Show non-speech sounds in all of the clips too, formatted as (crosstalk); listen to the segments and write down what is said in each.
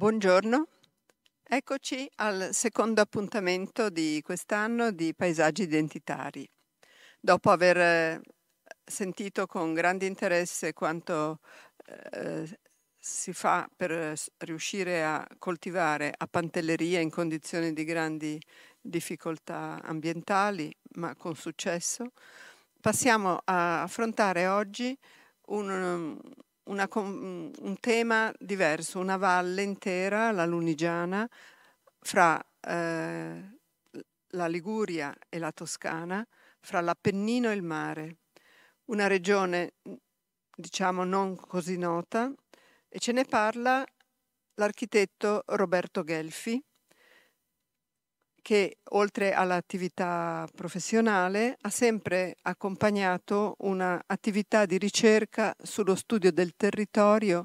Buongiorno, eccoci al secondo appuntamento di quest'anno di Paesaggi Identitari. Dopo aver eh, sentito con grande interesse quanto eh, si fa per riuscire a coltivare a Pantelleria in condizioni di grandi difficoltà ambientali, ma con successo, passiamo a affrontare oggi un, una, un tema diverso, una valle intera, la Lunigiana, fra eh, la Liguria e la Toscana, fra l'Appennino e il mare. Una regione, diciamo, non così nota, e ce ne parla l'architetto Roberto Gelfi, che oltre all'attività professionale ha sempre accompagnato un'attività di ricerca sullo studio del territorio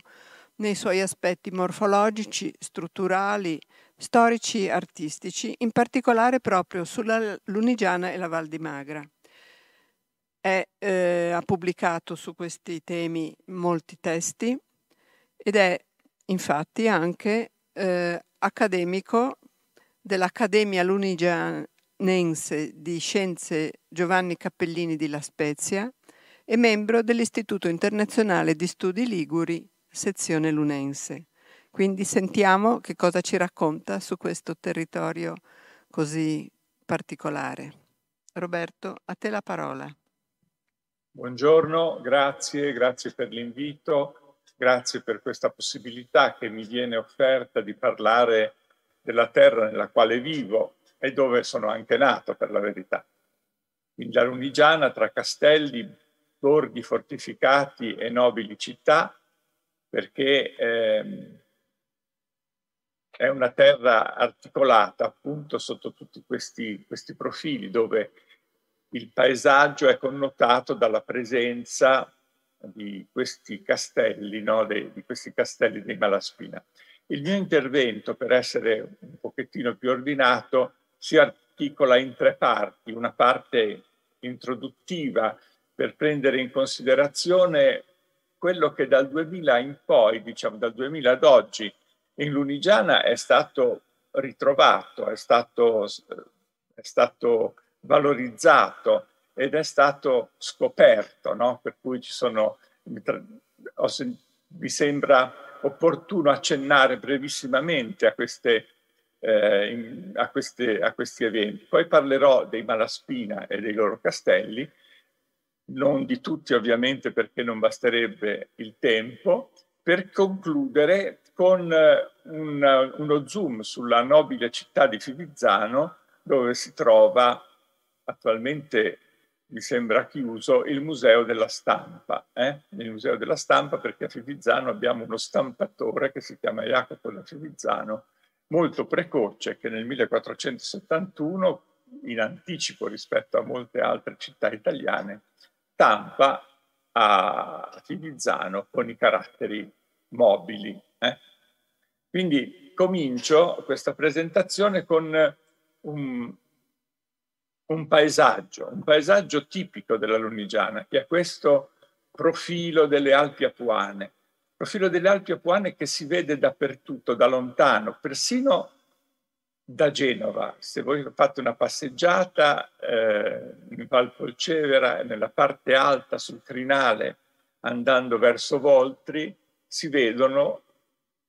nei suoi aspetti morfologici, strutturali, storici, artistici, in particolare proprio sulla Lunigiana e la Val di Magra. È, eh, ha pubblicato su questi temi molti testi ed è infatti anche eh, accademico dell'Accademia Lunigianense di Scienze Giovanni Cappellini di La Spezia e membro dell'Istituto Internazionale di Studi Liguri, sezione lunense. Quindi sentiamo che cosa ci racconta su questo territorio così particolare. Roberto, a te la parola. Buongiorno, grazie, grazie per l'invito, grazie per questa possibilità che mi viene offerta di parlare della terra nella quale vivo e dove sono anche nato, per la verità. Quindi la Lunigiana tra castelli, borghi fortificati e nobili città, perché ehm, è una terra articolata appunto sotto tutti questi, questi profili, dove il paesaggio è connotato dalla presenza di questi castelli, no? De, di questi castelli dei Malaspina. Il mio intervento, per essere un pochettino più ordinato, si articola in tre parti. Una parte introduttiva per prendere in considerazione quello che dal 2000 in poi, diciamo dal 2000 ad oggi, in Lunigiana è stato ritrovato, è stato, è stato valorizzato ed è stato scoperto, no? per cui ci sono, mi sembra opportuno accennare brevissimamente a, queste, eh, in, a, queste, a questi eventi. Poi parlerò dei Malaspina e dei loro castelli, non di tutti ovviamente perché non basterebbe il tempo, per concludere con eh, un, uno zoom sulla nobile città di Fivizzano dove si trova attualmente mi sembra chiuso il Museo della Stampa. Eh? Il Museo della Stampa perché a Fivizzano abbiamo uno stampatore che si chiama Jacopo da Fivizzano, molto precoce, che nel 1471, in anticipo rispetto a molte altre città italiane, stampa a Fivizzano con i caratteri mobili. Eh? Quindi comincio questa presentazione con un, un paesaggio, un paesaggio tipico della Lunigiana, che è questo profilo delle Alpi Apuane. Profilo delle Alpi Apuane che si vede dappertutto, da lontano, persino da Genova. Se voi fate una passeggiata eh, in Val Polcevera, nella parte alta sul crinale, andando verso Voltri, si vedono,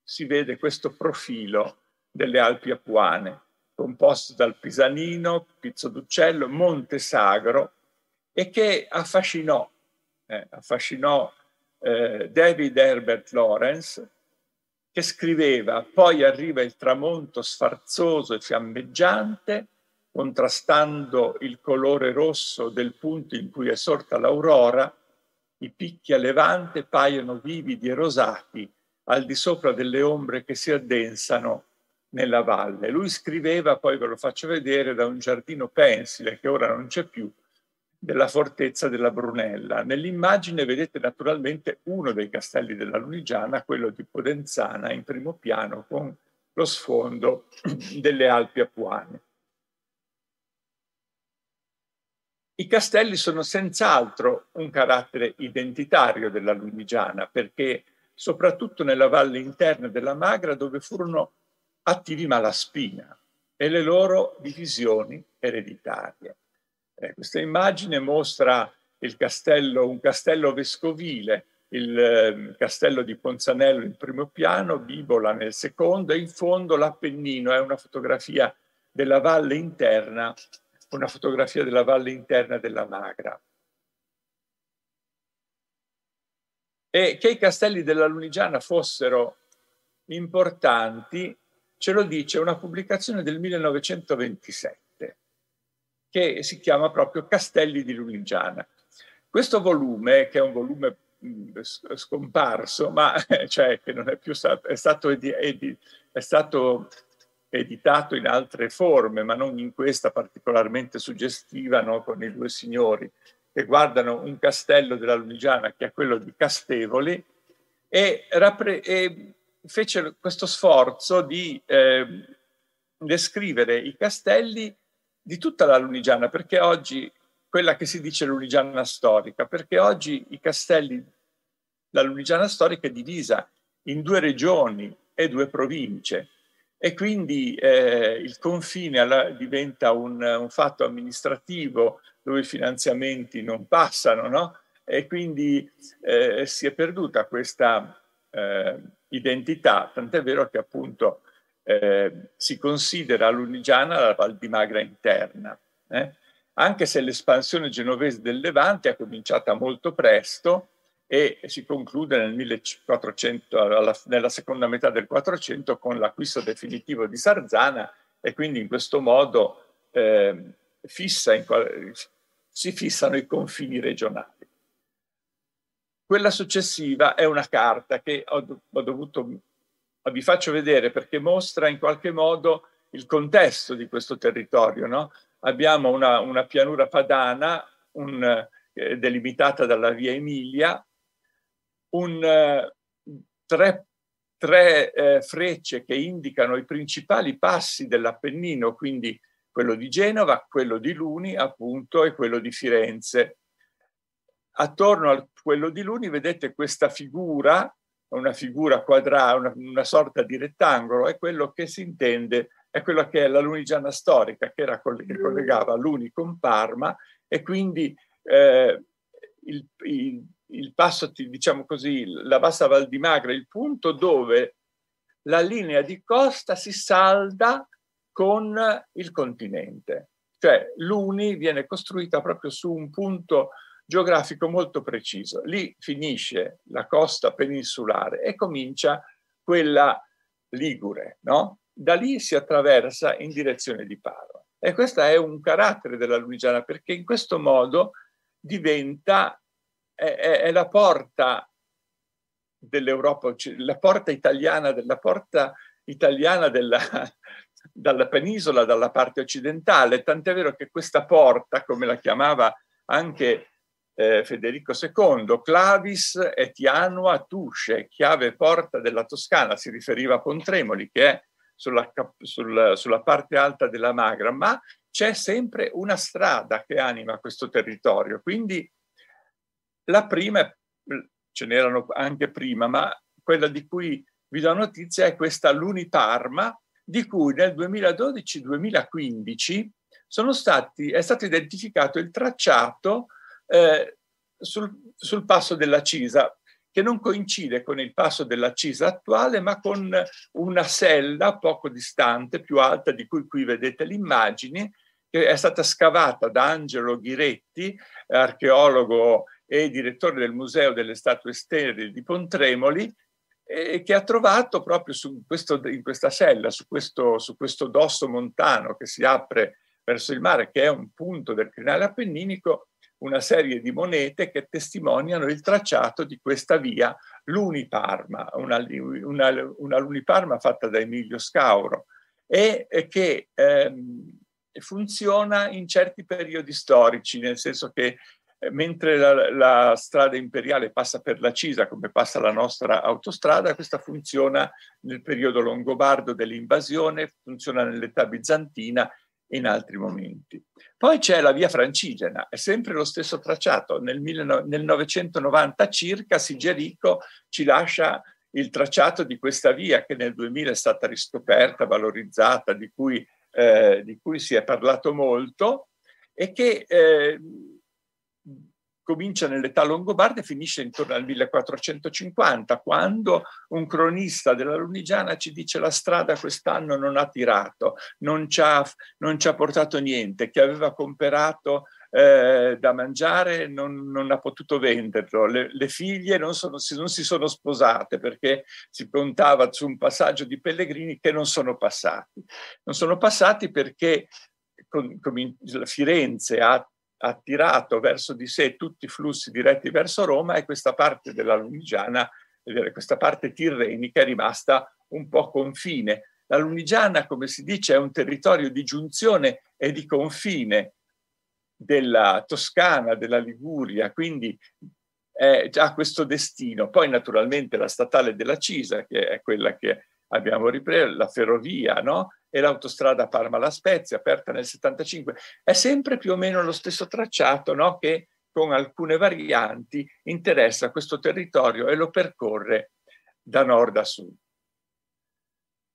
si vede questo profilo delle Alpi Apuane composto dal Pisanino, Pizzo d'Uccello, Monte Sagro e che affascinò, eh, affascinò eh, David Herbert Lawrence che scriveva poi arriva il tramonto sfarzoso e fiammeggiante contrastando il colore rosso del punto in cui è sorta l'aurora, i picchi a levante paiono vividi e rosati al di sopra delle ombre che si addensano nella valle. Lui scriveva, poi ve lo faccio vedere, da un giardino pensile che ora non c'è più, della fortezza della Brunella. Nell'immagine vedete naturalmente uno dei castelli della Lunigiana, quello di Podenzana, in primo piano con lo sfondo (clears throat) delle Alpi Apuane. I castelli sono senz'altro un carattere identitario della Lunigiana perché soprattutto nella valle interna della Magra dove furono attivi Malaspina e le loro divisioni ereditarie. Eh, questa immagine mostra castello, un castello vescovile, il eh, castello di Ponzanello in primo piano, Bibola nel secondo e in fondo l'Appennino, è una fotografia della valle interna, una fotografia della valle interna della Magra. E che i castelli della Lunigiana fossero importanti ce lo dice una pubblicazione del 1927 che si chiama proprio Castelli di Lunigiana. Questo volume, che è un volume scomparso, ma (laughs) cioè che non è più stato, è stato, edi, edi, è stato editato in altre forme, ma non in questa particolarmente suggestiva, no? con i due signori che guardano un castello della Lunigiana che è quello di Castevoli e, e fece questo sforzo di eh, descrivere i castelli di tutta la Lunigiana, perché oggi quella che si dice Lunigiana storica, perché oggi i castelli, la Lunigiana storica è divisa in due regioni e due province e quindi eh, il confine alla, diventa un, un, fatto amministrativo dove i finanziamenti non passano, no? E quindi eh, si è perduta questa eh, identità, tant'è vero che appunto eh, si considera l'Unigiana la Val di Magra interna, eh? anche se l'espansione genovese del Levante è cominciata molto presto e si conclude nel 1400, alla, nella seconda metà del 400 con l'acquisto definitivo di Sarzana e quindi in questo modo eh, fissa in, si fissano i confini regionali. Quella successiva è una carta che ho, ho dovuto, vi faccio vedere perché mostra in qualche modo il contesto di questo territorio. No? Abbiamo una, una, pianura padana un, eh, delimitata dalla via Emilia, un, eh, tre, tre eh, frecce che indicano i principali passi dell'Appennino, quindi quello di Genova, quello di Luni appunto e quello di Firenze. Attorno a quello di Luni vedete questa figura, una figura quadrata, una, una sorta di rettangolo, è quello che si intende, è quella che è la Lunigiana storica, che, era, che collegava Luni con Parma e quindi eh, il, il il passo, diciamo così, la bassa Val di Magra, il punto dove la linea di costa si salda con il continente. Cioè l'Uni viene costruita proprio su un punto geografico molto preciso. Lì finisce la costa peninsulare e comincia quella ligure, no? Da lì si attraversa in direzione di Padova. E questo è un carattere della Lunigiana perché in questo modo diventa è, è, è la porta dell'Europa, la porta italiana, la porta italiana della, (laughs) dalla penisola, dalla parte occidentale, tant'è vero che questa porta, come la chiamava anche eh, Federico II, clavis et janua tusce, chiave porta della Toscana, si riferiva a Pontremoli, che è sulla, sul, sulla parte alta della Magra, ma c'è sempre una strada che anima questo territorio, quindi la prima, ce n'erano anche prima, ma quella di cui vi do notizia è questa Luniparma, di cui nel 2012-2015 stati, è stato identificato il tracciato eh, sul, sul passo della Cisa, che non coincide con il passo della Cisa attuale, ma con una sella poco distante, più alta, di cui qui vedete l'immagine, che è stata scavata da Angelo Ghiretti, archeologo e direttore del Museo delle Statue Sterili di Pontremoli, e che ha trovato proprio questo, in questa sella, su questo, su questo dosso montano che si apre verso il mare, che è un punto del crinale appenninico, una serie di monete che testimoniano il tracciato di questa via Luniparma, una, una, una Luniparma fatta da Emilio Scauro e, e che ehm, funziona in certi periodi storici, nel senso che eh, mentre la, la, strada imperiale passa per la Cisa come passa la nostra autostrada, questa funziona nel periodo longobardo dell'invasione, funziona nell'età bizantina in altri momenti. Poi c'è la via Francigena, è sempre lo stesso tracciato. Nel, 1990 circa Sigerico ci lascia il tracciato di questa via che nel 2000 è stata riscoperta, valorizzata, di cui, eh, di cui si è parlato molto e che eh, comincia nell'età longobarda e finisce intorno al 1450, quando un cronista della Lunigiana ci dice la strada quest'anno non ha tirato, non ci ha, non ci ha portato niente, che aveva comperato eh, da mangiare non, non, ha potuto venderlo, le, le figlie non, sono, non si sono sposate perché si contava su un passaggio di pellegrini che non sono passati. Non sono passati perché Firenze ha attirato verso di sé tutti i flussi diretti verso Roma e questa parte della Lunigiana, questa parte tirrenica è rimasta un po' confine. La Lunigiana, come si dice, è un territorio di giunzione e di confine della Toscana, della Liguria, quindi è già questo destino. Poi naturalmente la statale della Cisa, che è quella che abbiamo ripreso, la ferrovia, no? E l'autostrada Parma-La Spezia, aperta nel 75, è sempre più o meno lo stesso tracciato no? che con alcune varianti interessa questo territorio e lo percorre da nord a sud.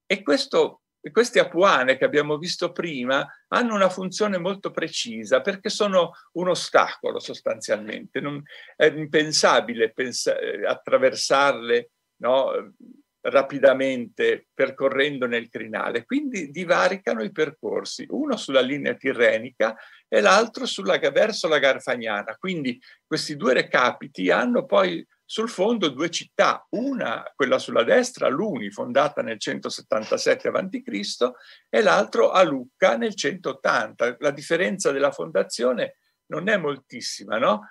E questo, queste apuane che abbiamo visto prima hanno una funzione molto precisa perché sono un ostacolo sostanzialmente. Non, è impensabile pensa, attraversarle no? Rapidamente percorrendo nel crinale, quindi divaricano i percorsi, uno sulla linea tirrenica e l'altro sulla, verso la Garfagnana. Quindi questi due recapiti hanno poi sul fondo due città, una, quella sulla destra, Luni, fondata nel 177 a.C., e l'altro a Lucca nel 180. La differenza della fondazione non è moltissima, no?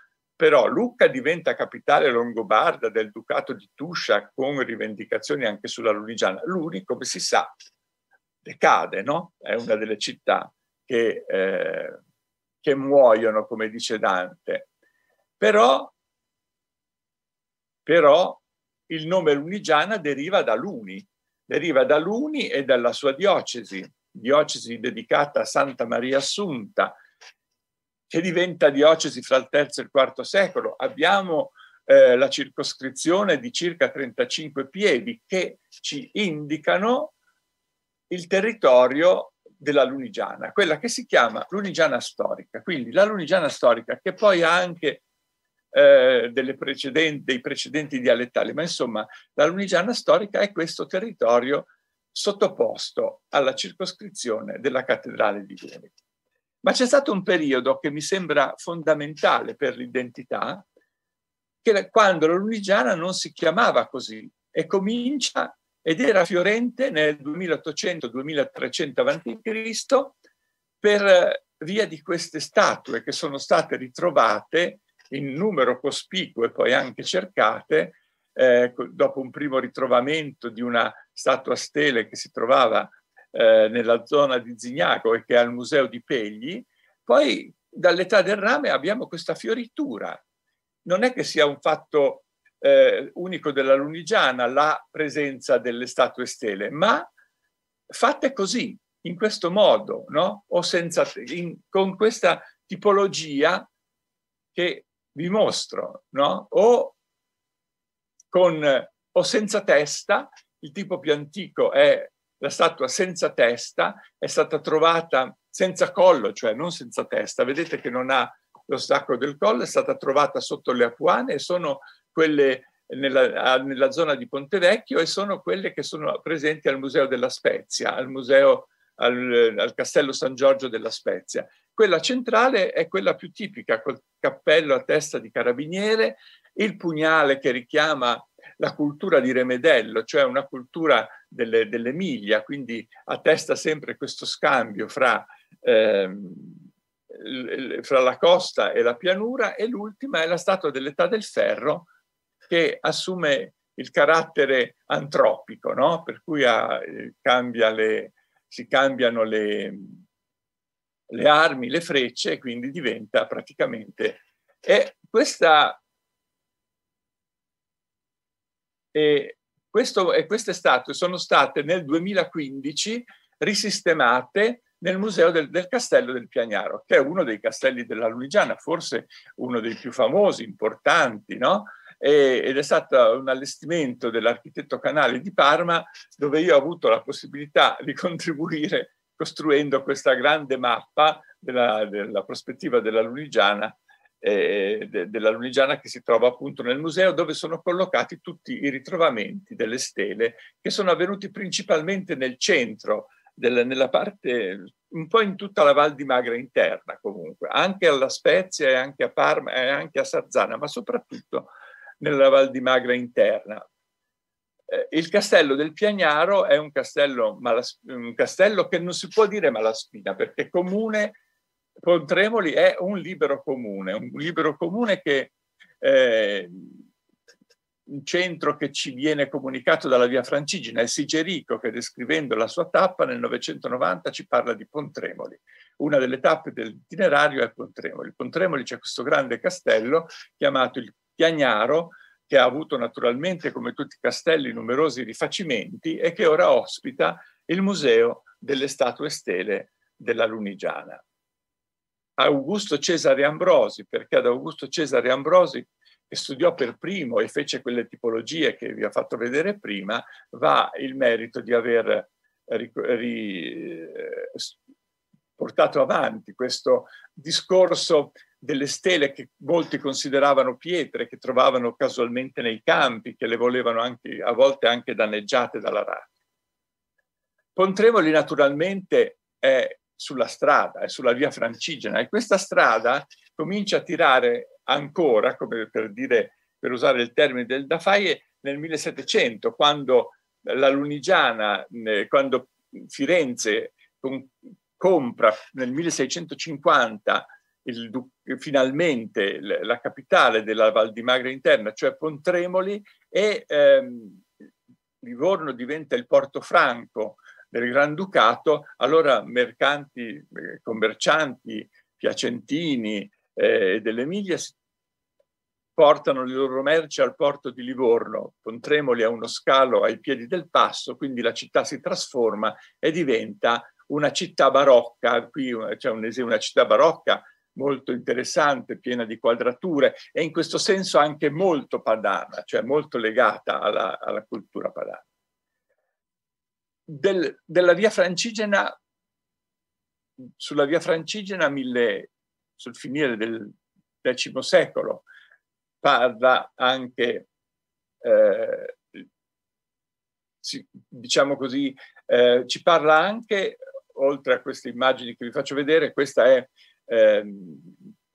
Però Lucca diventa capitale longobarda del ducato di Tuscia con rivendicazioni anche sulla Lunigiana. Luni, come si sa, decade, no? È una delle città che, eh, che muoiono, come dice Dante. Però, però il nome Lunigiana deriva da Luni, deriva da Luni e dalla sua diocesi, diocesi dedicata a Santa Maria Assunta, che diventa diocesi fra il III e il IV secolo. Abbiamo eh, la circoscrizione di circa 35 piedi che ci indicano il territorio della Lunigiana, quella che si chiama Lunigiana storica. Quindi la Lunigiana storica, che poi ha anche eh, precedenti, dei precedenti dialettali, ma insomma la Lunigiana storica è questo territorio sottoposto alla circoscrizione della cattedrale di Luni. Ma c'è stato un periodo che mi sembra fondamentale per l'identità, che quando la Lunigiana non si chiamava così e comincia ed era fiorente nel 2800-2300 a.C. per via di queste statue che sono state ritrovate in numero cospicuo e poi anche cercate eh, dopo un primo ritrovamento di una statua stele che si trovava eh, nella zona di Zignago e che è al museo di Pegli, poi dall'età del rame abbiamo questa fioritura. Non è che sia un fatto eh, unico della Lunigiana la presenza delle statue stele, ma fatte così, in questo modo, no? o senza, in, con questa tipologia che vi mostro, no? o, con, o senza testa, il tipo più antico è la statua senza testa è stata trovata senza collo, cioè non senza testa, vedete che non ha lo stacco del collo, è stata trovata sotto le Apuane e sono quelle nella, nella, zona di Pontevecchio e sono quelle che sono presenti al Museo della Spezia, al Museo al, al Castello San Giorgio della Spezia. Quella centrale è quella più tipica, col cappello a testa di carabiniere, il pugnale che richiama la cultura di Remedello, cioè una cultura delle, dell'Emilia, quindi attesta sempre questo scambio fra, ehm, fra la costa e la pianura, e l'ultima è la statua dell'età del ferro, che assume il carattere antropico, no? per cui ha, eh, cambia le, si cambiano le, le armi, le frecce, e quindi diventa praticamente... E questa E, questo, e queste statue sono state nel 2015 risistemate nel museo del, del, castello del Piagnaro, che è uno dei castelli della Lunigiana, forse uno dei più famosi, importanti, no? E, ed è stato un allestimento dell'architetto Canale di Parma, dove io ho avuto la possibilità di contribuire costruendo questa grande mappa della, della prospettiva della Lunigiana eh, de, della Lunigiana che si trova appunto nel museo dove sono collocati tutti i ritrovamenti delle stele che sono avvenuti principalmente nel centro, del, nella parte, un po' in tutta la Val di Magra interna comunque, anche alla Spezia e anche a Parma e anche a Sarzana, ma soprattutto nella Val di Magra interna. Eh, il castello del Piagnaro è un castello, un castello che non si può dire malaspina perché comune Pontremoli è un libero comune, un libero comune che eh, un centro che ci viene comunicato dalla via Francigena, è Sigerico che descrivendo la sua tappa nel 990 ci parla di Pontremoli. Una delle tappe dell'itinerario è Pontremoli. Pontremoli c'è questo grande castello chiamato il Piagnaro, che ha avuto naturalmente, come tutti i castelli, numerosi rifacimenti e che ora ospita il Museo delle Statue Stele della Lunigiana. Augusto Cesare Ambrosi, perché ad Augusto Cesare Ambrosi, che studiò per primo e fece quelle tipologie che vi ho fatto vedere prima, va il merito di aver ri, ri, portato avanti questo discorso delle stele che molti consideravano pietre, che trovavano casualmente nei campi, che le volevano anche, a volte anche danneggiate dalla rata. Pontremoli naturalmente è sulla strada, è sulla via Francigena. E questa strada comincia a tirare ancora, come per dire, per usare il termine del Dafaie, nel 1700, quando la Lunigiana, quando Firenze compra nel 1650 il, finalmente la capitale della Val di Magra interna, cioè Pontremoli, e ehm, Livorno diventa il porto franco del Granducato, allora mercanti, eh, commercianti, piacentini eh, dell'Emilia portano le loro merci al porto di Livorno. Pontremoli ha uno scalo ai piedi del passo, quindi la città si trasforma e diventa una città barocca. Qui c'è un, una città barocca molto interessante, piena di quadrature e in questo senso anche molto padana, cioè molto legata alla, alla cultura padana del, della via Francigena, sulla via Francigena, mille, sul finire del X secolo, parla anche, eh, diciamo così, eh, ci parla anche, oltre a queste immagini che vi faccio vedere, questa è, eh,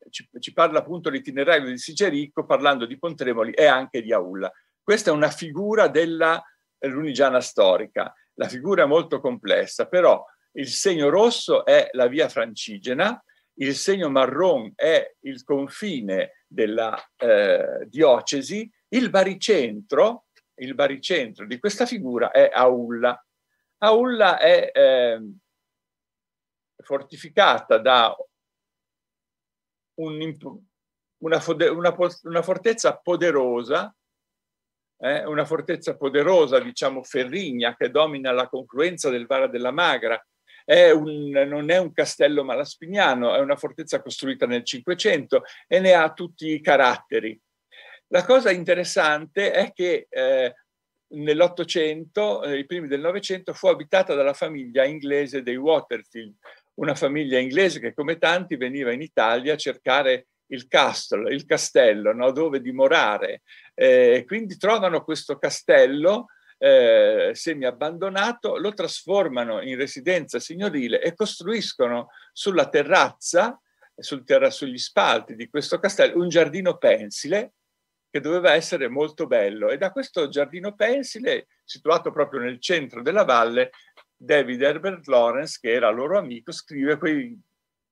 ci, ci, parla appunto l'itinerario di Sigerico, parlando di Pontremoli e anche di Aulla. Questa è una figura della Lunigiana storica la figura è molto complessa, però il segno rosso è la via francigena, il segno marron è il confine della eh, diocesi, il baricentro, il baricentro di questa figura è Aulla. Aulla è eh, fortificata da un, una, una, una fortezza poderosa eh, una fortezza poderosa, diciamo ferrigna, che domina la confluenza del Vara della Magra. È un, non è un castello malaspignano, è una fortezza costruita nel Cinquecento e ne ha tutti i caratteri. La cosa interessante è che eh, nell'Ottocento, eh, primi del Novecento, fu abitata dalla famiglia inglese dei Waterfield, una famiglia inglese che come tanti veniva in Italia a cercare il castle, il castello, no? dove dimorare. Eh, quindi trovano questo castello eh, semi abbandonato, lo trasformano in residenza signorile e costruiscono sulla terrazza, sul terra, sugli spalti di questo castello, un giardino pensile che doveva essere molto bello. E da questo giardino pensile, situato proprio nel centro della valle, David Herbert Lawrence, che era loro amico, scrive quei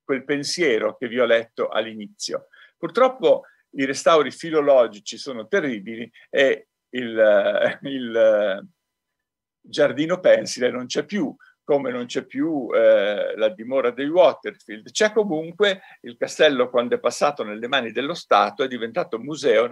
quel pensiero che vi ho letto all'inizio. Purtroppo i restauri filologici sono terribili e il, eh, il eh, giardino pensile non c'è più, come non c'è più eh, la dimora dei Waterfield. C'è comunque il castello quando è passato nelle mani dello Stato, è diventato museo,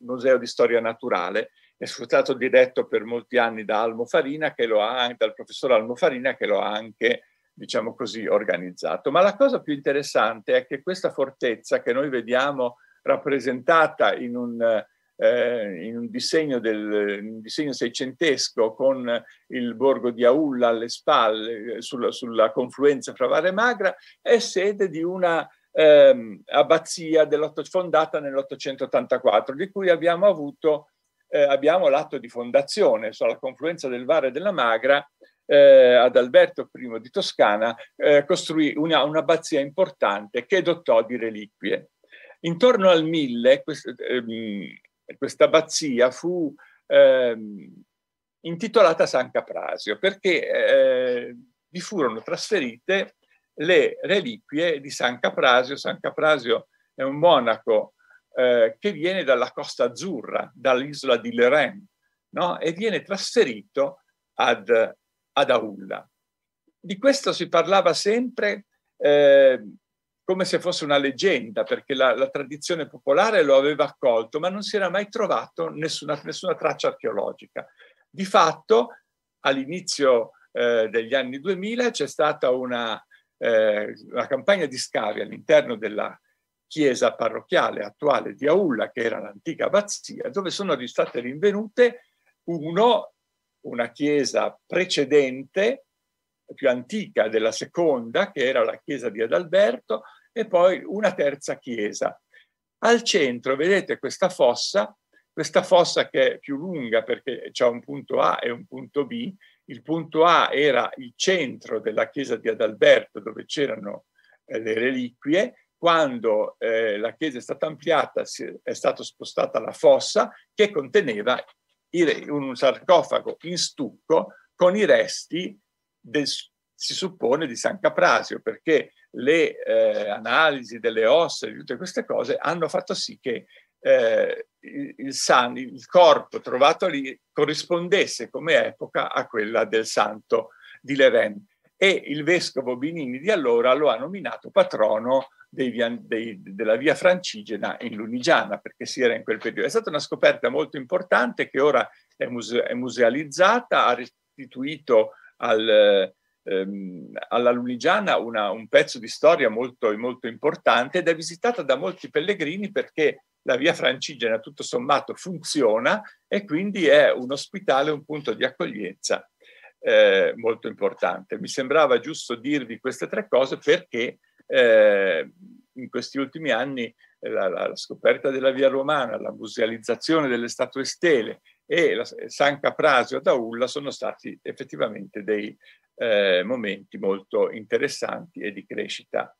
museo di storia naturale, è stato diretto per molti anni da Almo Farina, che lo ha, dal professor Almo Farina, che lo ha anche diciamo così, organizzato. Ma la cosa più interessante è che questa fortezza che noi vediamo rappresentata in un, eh, in un, disegno, del, un disegno seicentesco con il borgo di Aulla alle spalle, eh, sulla, sulla confluenza fra Vare e Magra, è sede di una ehm, abbazia fondata nell'884, di cui abbiamo avuto eh, abbiamo l'atto di fondazione sulla confluenza del Vare e della Magra eh, ad Alberto I di Toscana eh, costruì una, un'abbazia importante che dotò di reliquie. Intorno al 1000 quest, ehm, questa abbazia fu ehm, intitolata San Caprasio perché eh, vi furono trasferite le reliquie di San Caprasio. San Caprasio è un monaco eh, che viene dalla Costa Azzurra, dall'isola di Lorraine, no? e viene trasferito ad, ad Aulla. Di questo si parlava sempre eh, come se fosse una leggenda, perché la, la, tradizione popolare lo aveva accolto, ma non si era mai trovato nessuna, nessuna traccia archeologica. Di fatto, all'inizio eh, degli anni 2000 c'è stata una, eh, una campagna di scavi all'interno della chiesa parrocchiale attuale di Aulla, che era l'antica abbazia, dove sono state rinvenute uno, una chiesa precedente, più antica della seconda, che era la chiesa di Adalberto, e poi una terza chiesa. Al centro vedete questa fossa, questa fossa che è più lunga perché c'è un punto A e un punto B. Il punto A era il centro della chiesa di Adalberto dove c'erano eh, le reliquie quando eh, la chiesa è stata ampliata è stata spostata la fossa che conteneva un sarcofago in stucco con i resti del, si suppone di San Caprasio perché le eh, analisi delle ossa e tutte queste cose hanno fatto sì che eh, il, il, san, il corpo trovato lì corrispondesse come epoca a quella del santo di Leven e il vescovo Binini di allora lo ha nominato patrono dei, dei, della via francigena in Lunigiana, perché si era in quel periodo. È stata una scoperta molto importante che ora è, muse- è musealizzata, ha restituito al, ehm, alla Lunigiana una, un pezzo di storia molto, molto importante ed è visitata da molti pellegrini perché la via francigena tutto sommato funziona e quindi è un ospitale, un punto di accoglienza eh, molto importante. Mi sembrava giusto dirvi queste tre cose perché eh, in questi ultimi anni eh, la, la, scoperta della via romana, la musealizzazione delle statue stele e la, San Caprasio ad Aulla sono stati effettivamente dei eh, momenti molto interessanti e di crescita.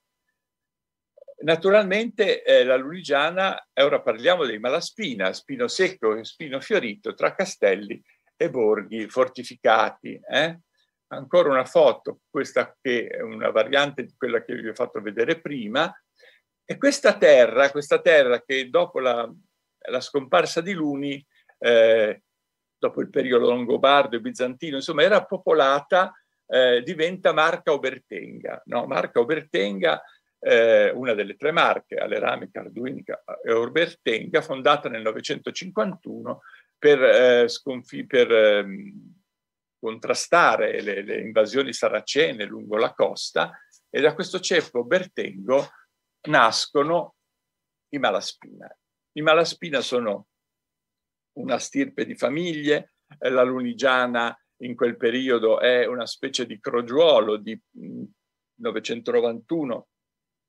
Naturalmente eh, la Lunigiana, ora parliamo dei Malaspina, Spino Secco e Spino Fiorito, tra castelli e borghi fortificati. Eh? Ancora una foto, questa che è una variante di quella che vi ho fatto vedere prima, e questa terra, questa terra che dopo la, la scomparsa di Luni, eh, dopo il periodo longobardo e bizantino, insomma, era popolata, eh, diventa Marca Obertenga. No? Marca Obertenga, eh, una delle tre marche, Aleramica, Arduinica e Obertenga, fondata nel 951 per, eh, sconfi- per ehm, contrastare le, le invasioni saracene lungo la costa e da questo ceppo Bertengo nascono i Malaspina. I Malaspina sono una stirpe di famiglie, la Lunigiana in quel periodo è una specie di crogiuolo di 991, mm,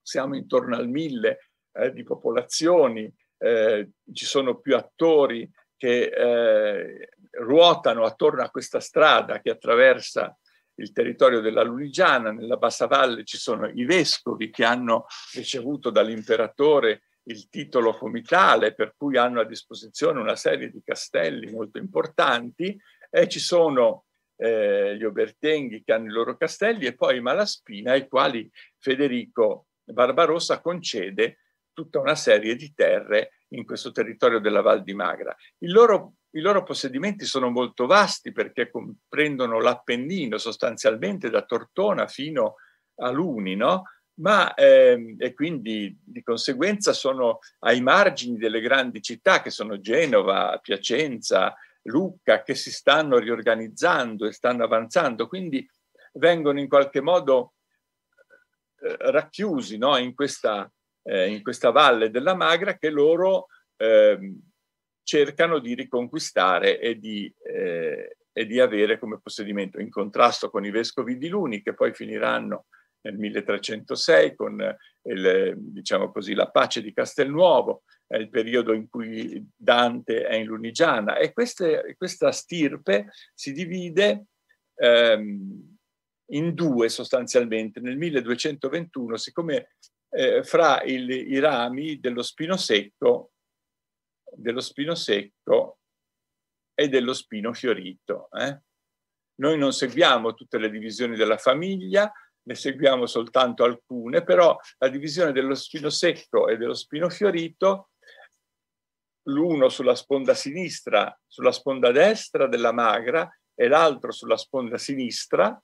siamo intorno al 1000 eh, di popolazioni, eh, ci sono più attori che eh, ruotano attorno a questa strada che attraversa il territorio della Lunigiana. Nella bassa valle ci sono i vescovi che hanno ricevuto dall'imperatore il titolo comitale, per cui hanno a disposizione una serie di castelli molto importanti, e ci sono eh, gli Obertenghi che hanno i loro castelli e poi i Malaspina, ai quali Federico Barbarossa concede tutta una serie di terre in questo territorio della Val di Magra. Loro i loro possedimenti sono molto vasti perché comprendono l'Appennino sostanzialmente da Tortona fino a Luni, no? Ma, ehm, e quindi di conseguenza sono ai margini delle grandi città che sono Genova, Piacenza, Lucca, che si stanno riorganizzando e stanno avanzando, quindi vengono in qualche modo eh, racchiusi no, in, questa, eh, in, questa, valle della Magra che loro ehm, cercano di riconquistare e di, eh, e di avere come possedimento, in contrasto con i vescovi di Luni che poi finiranno nel 1306 con il, diciamo così, la pace di Castelnuovo, è il periodo in cui Dante è in Lunigiana e queste, questa stirpe si divide ehm, in due sostanzialmente. Nel 1221, siccome eh, fra il, i rami dello spino secco, dello spino secco e dello spino fiorito. Eh? Noi non seguiamo tutte le divisioni della famiglia, ne seguiamo soltanto alcune, però la divisione dello spino secco e dello spino fiorito, l'uno sulla sponda sinistra, sulla sponda destra della magra e l'altro sulla sponda sinistra,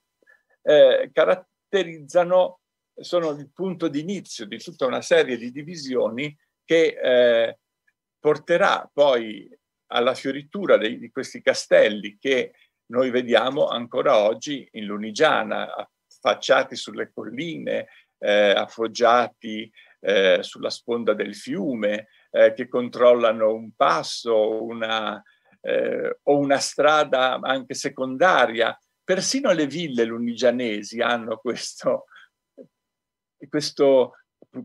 eh, caratterizzano, sono il punto di inizio di tutta una serie di divisioni che eh, porterà poi alla fioritura dei, di questi castelli che noi vediamo ancora oggi in Lunigiana, affacciati sulle colline, eh, appoggiati eh, sulla sponda del fiume, eh, che controllano un passo una, eh, o una strada anche secondaria. Persino le ville lunigianesi hanno questo, questo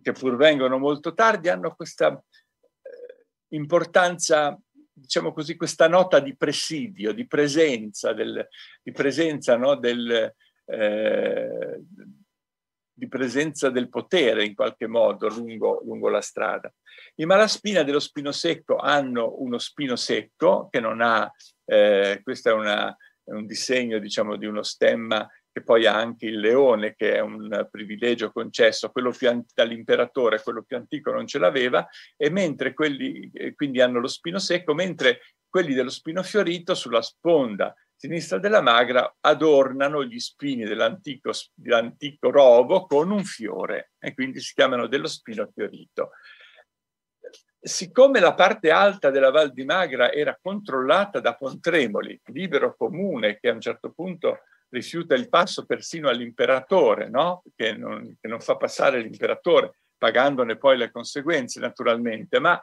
che pur vengono molto tardi, hanno questa eh, importanza diciamo così, questa nota di presidio, di presenza, del, di presenza no, del, eh, di presenza del potere in qualche modo lungo, lungo, la strada. I malaspina dello spino secco hanno uno spino secco che non ha, eh, questo è, una, un disegno diciamo di uno stemma che poi ha anche il leone, che è un privilegio concesso, quello più an- dall'imperatore, quello più antico non ce l'aveva, e mentre quelli, eh, quindi hanno lo spino secco, mentre quelli dello spino fiorito sulla sponda sinistra della magra adornano gli spini dell'antico, dell'antico rovo con un fiore e quindi si chiamano dello spino fiorito. Siccome la parte alta della Val di Magra era controllata da Pontremoli, libero comune che a un certo punto rifiuta il passo persino all'imperatore, no? che, non, che non fa passare l'imperatore, pagandone poi le conseguenze naturalmente, ma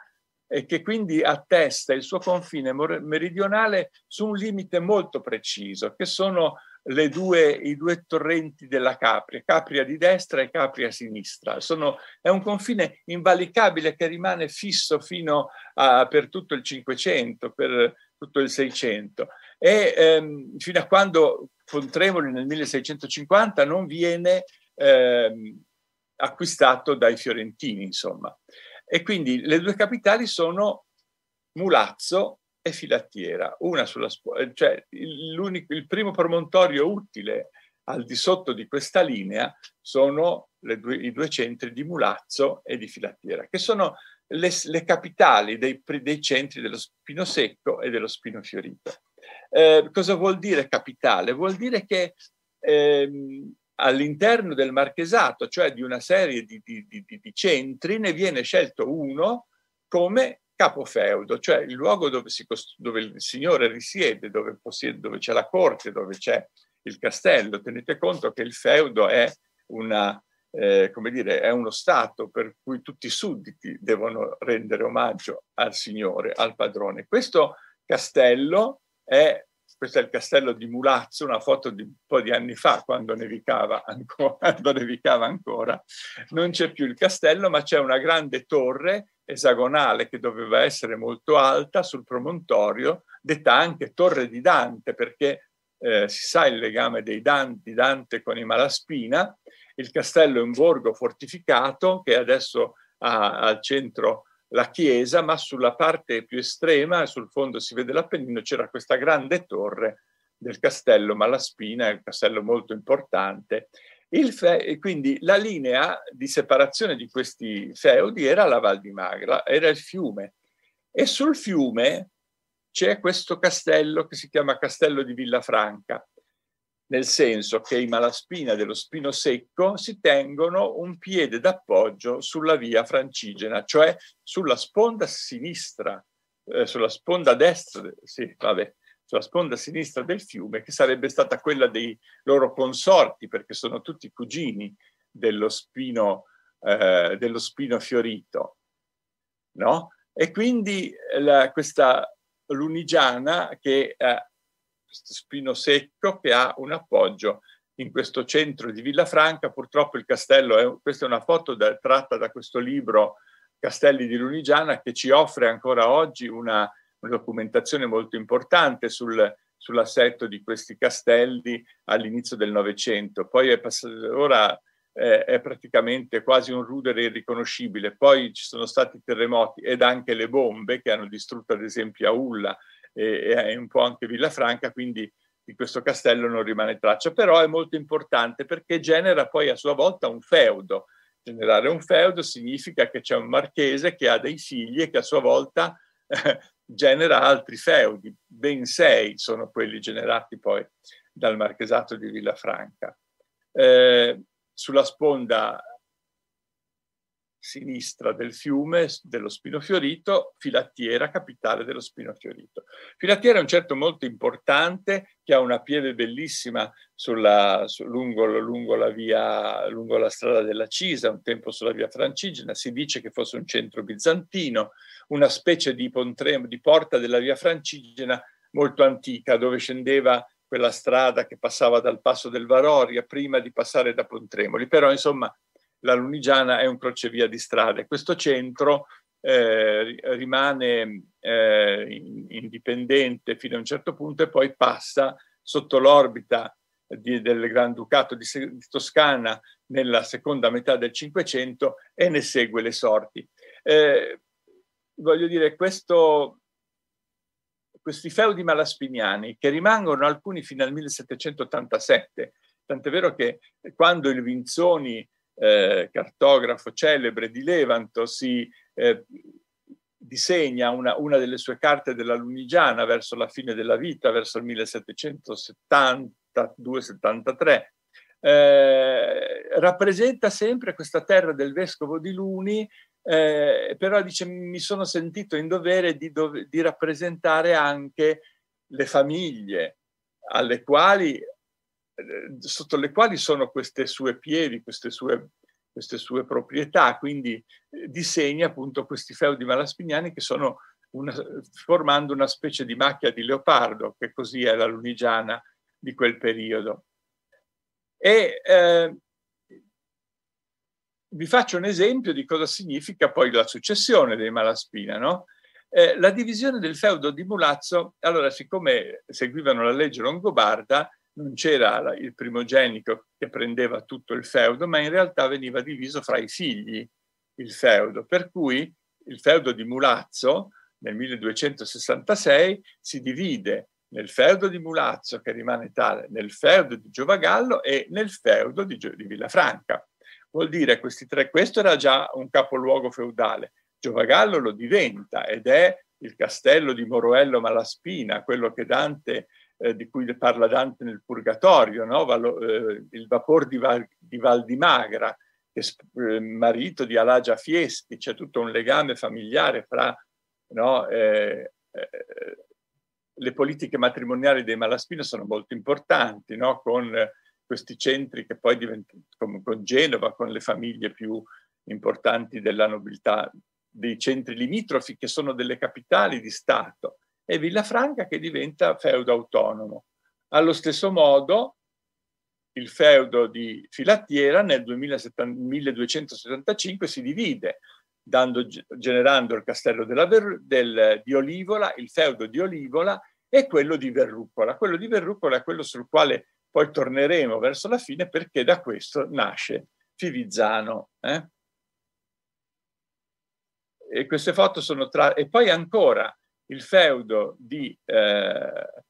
e che quindi attesta il suo confine meridionale su un limite molto preciso, che sono due, i due torrenti della Capria, Capria di destra e Capria a sinistra. Sono, è un confine invalicabile che rimane fisso fino a, per tutto il Cinquecento, per tutto il Seicento. E ehm, fino a quando Pontremoli nel 1650 non viene ehm, acquistato dai fiorentini, insomma. E quindi le due capitali sono Mulazzo e Filattiera, una sulla cioè il, il primo promontorio utile al di sotto di questa linea sono due, i due centri di Mulazzo e di Filattiera, che sono le, le capitali dei, dei, centri dello spino secco e dello spino fiorito. Eh, cosa vuol dire capitale? Vuol dire che ehm, all'interno del marchesato, cioè di una serie di, di, di, di centri, ne viene scelto uno come capofeudo, cioè il luogo dove, cost- dove il signore risiede, dove, possiede, dove, c'è la corte, dove c'è il castello. Tenete conto che il feudo è, una, eh, come dire, è uno stato per cui tutti i sudditi devono rendere omaggio al signore, al padrone. Questo castello è questo è il castello di Mulazzo, una foto di un po' di anni fa, quando nevicava ancora, (laughs) quando nevicava ancora. Non c'è più il castello, ma c'è una grande torre esagonale che doveva essere molto alta sul promontorio, detta anche Torre di Dante, perché eh, si sa il legame dei Dan- di Dante con i Malaspina. Il castello è un borgo fortificato che adesso ha al centro la chiesa, ma sulla parte più estrema, sul fondo si vede l'Appennino, c'era questa grande torre del castello Malaspina, un castello molto importante. Fe- quindi la linea di separazione di questi feudi era la Val di Magra, era il fiume. E sul fiume c'è questo castello che si chiama Castello di Villafranca, nel senso che i Malaspina dello Spino Secco si tengono un piede d'appoggio sulla via francigena, cioè sulla sponda sinistra, eh, sulla sponda destra, sì, vabbè, sulla sponda sinistra del fiume, che sarebbe stata quella dei loro consorti, perché sono tutti cugini dello spino, eh, dello spino fiorito, no? E quindi la, questa lunigiana che ha spino secco che ha un appoggio in questo centro di Villafranca. Purtroppo il castello, è, questa è una foto da, tratta da questo libro Castelli di Lunigiana che ci offre ancora oggi una, una documentazione molto importante sul, sull'assetto di questi castelli all'inizio del Novecento. Poi è passato, ora eh, è praticamente quasi un rudere irriconoscibile. Poi ci sono stati terremoti ed anche le bombe che hanno distrutto ad esempio Aulla e, e un po' anche Villafranca, quindi di questo castello non rimane traccia, però è molto importante perché genera poi a sua volta un feudo. Generare un feudo significa che c'è un marchese che ha dei figli e che a sua volta eh, genera altri feudi, ben sei sono quelli generati poi dal marchesato di Villafranca. Eh, sulla sponda sinistra del fiume dello Spino Fiorito, Filattiera, capitale dello Spino Fiorito. Filattiera è un certo molto importante che ha una pieve bellissima sulla, su, lungo, lungo, la via, lungo la strada della Cisa, un tempo sulla via Francigena, si dice che fosse un centro bizantino, una specie di, pontremo, di porta della via Francigena molto antica dove scendeva quella strada che passava dal passo del Varoria prima di passare da Pontremoli, però insomma la Lunigiana è un crocevia di strade. Questo centro eh, rimane eh, indipendente fino a un certo punto e poi passa sotto l'orbita di, del Granducato di, di, Toscana nella seconda metà del Cinquecento e ne segue le sorti. Eh, voglio dire, questo, questi feudi malaspiniani che rimangono alcuni fino al 1787, tant'è vero che quando il Vinzoni eh, cartografo celebre di Levanto, si eh, disegna una, una, delle sue carte della Lunigiana verso la fine della vita, verso il 1772-73, eh, rappresenta sempre questa terra del vescovo di Luni, eh, però dice mi sono sentito in dovere di, dove, di rappresentare anche le famiglie alle quali eh, sotto le quali sono queste sue piedi, queste sue, queste sue proprietà, quindi eh, disegna appunto questi feudi malaspiniani che sono una, formando una specie di macchia di leopardo, che così è la lunigiana di quel periodo. E eh, vi faccio un esempio di cosa significa poi la successione dei Malaspina, no? Eh, la divisione del feudo di Mulazzo, allora siccome seguivano la legge longobarda, non c'era il primogenito che prendeva tutto il feudo, ma in realtà veniva diviso fra i figli il feudo, per cui il feudo di Mulazzo nel 1266 si divide nel feudo di Mulazzo, che rimane tale, nel feudo di Giovagallo e nel feudo di, di Villafranca. Vuol dire questi tre, questo era già un capoluogo feudale. Giovagallo lo diventa ed è il castello di Moroello Malaspina, quello che Dante eh, di cui parla Dante nel Purgatorio, no? Valo, eh, il vapor di, Val, di Val di Magra, eh, marito di Alagia Fieschi, c'è tutto un legame familiare fra no? Eh, eh, le politiche matrimoniali dei Malaspina sono molto importanti, no? con questi centri che poi diventano, con Genova, con le famiglie più importanti della nobiltà, dei centri limitrofi che sono delle capitali di Stato e Villafranca che diventa feudo autonomo. Allo stesso modo, il feudo di Filattiera nel 1275 si divide, dando, generando il castello Ver, del, di Olivola, il feudo di Olivola e quello di Verrucola. Quello di Verrucola è quello sul quale poi torneremo verso la fine perché da questo nasce Fivizzano. Eh? E queste foto sono tra... E poi ancora il feudo di eh,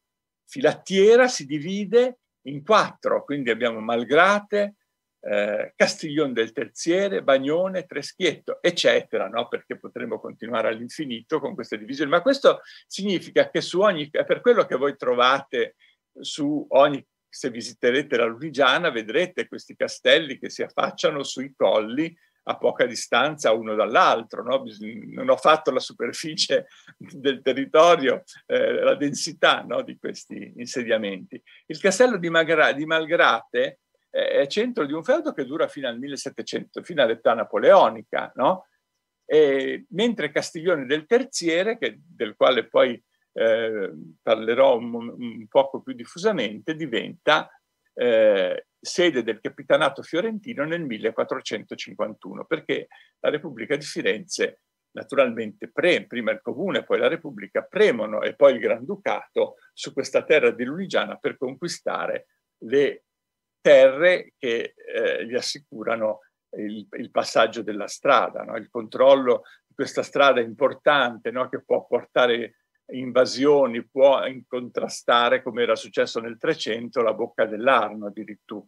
Filattiera si divide in quattro, quindi abbiamo Malgrate, eh, Castiglione del Terziere, Bagnone, Treschietto, eccetera, no? perché potremmo continuare all'infinito con queste divisioni. Ma questo significa che su ogni, per quello che voi trovate su ogni, se visiterete la Lunigiana, vedrete questi castelli che si affacciano sui colli a poca distanza uno dall'altro. No? Non ho fatto la superficie del territorio, eh, la densità no? di questi insediamenti. Il castello di, Magra- di Malgrate è centro di un feudo che dura fino al 1700, fino all'età napoleonica, no? E, mentre Castiglione del Terziere, che, del quale poi eh, parlerò un, un, poco più diffusamente, diventa eh, sede del capitanato fiorentino nel 1451, perché la Repubblica di Firenze naturalmente pre, prima il comune, poi la Repubblica premono e poi il Granducato su questa terra di Lunigiana per conquistare le terre che eh, gli assicurano il, il, passaggio della strada, no? il controllo di questa strada importante no? che può portare invasioni, può contrastare, come era successo nel 300, la bocca dell'Arno addirittura.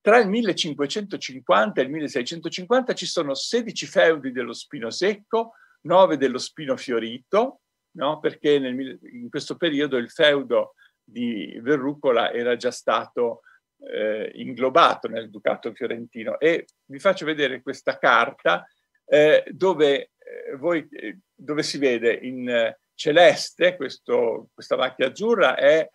Tra il 1550 e il 1650 ci sono 16 feudi dello spino secco, 9 dello spino fiorito, no? perché nel, in questo periodo il feudo di Verrucola era già stato eh, inglobato nel Ducato fiorentino. E vi faccio vedere questa carta eh, dove, voi, eh, dove, si vede in celeste, questo, questa macchia azzurra è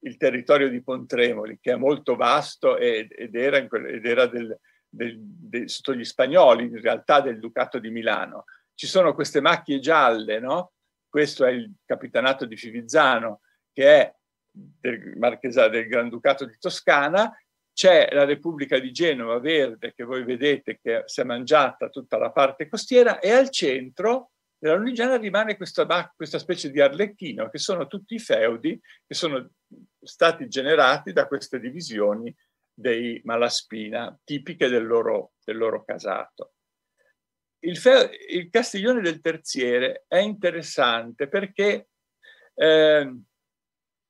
il territorio di Pontremoli, che è molto vasto ed, ed era, ed era del, del, del, sotto gli spagnoli, in realtà del Ducato di Milano. Ci sono queste macchie gialle, no? Questo è il capitanato di Fivizzano, che è del, del Granducato di Toscana, c'è la Repubblica di Genova verde che voi vedete che si è mangiata tutta la parte costiera e al centro della Lunigiana rimane questa, questa specie di arlecchino che sono tutti i feudi che sono stati generati da queste divisioni dei Malaspina, tipiche del loro, del loro casato. Il, fe- il, Castiglione del Terziere è interessante perché eh,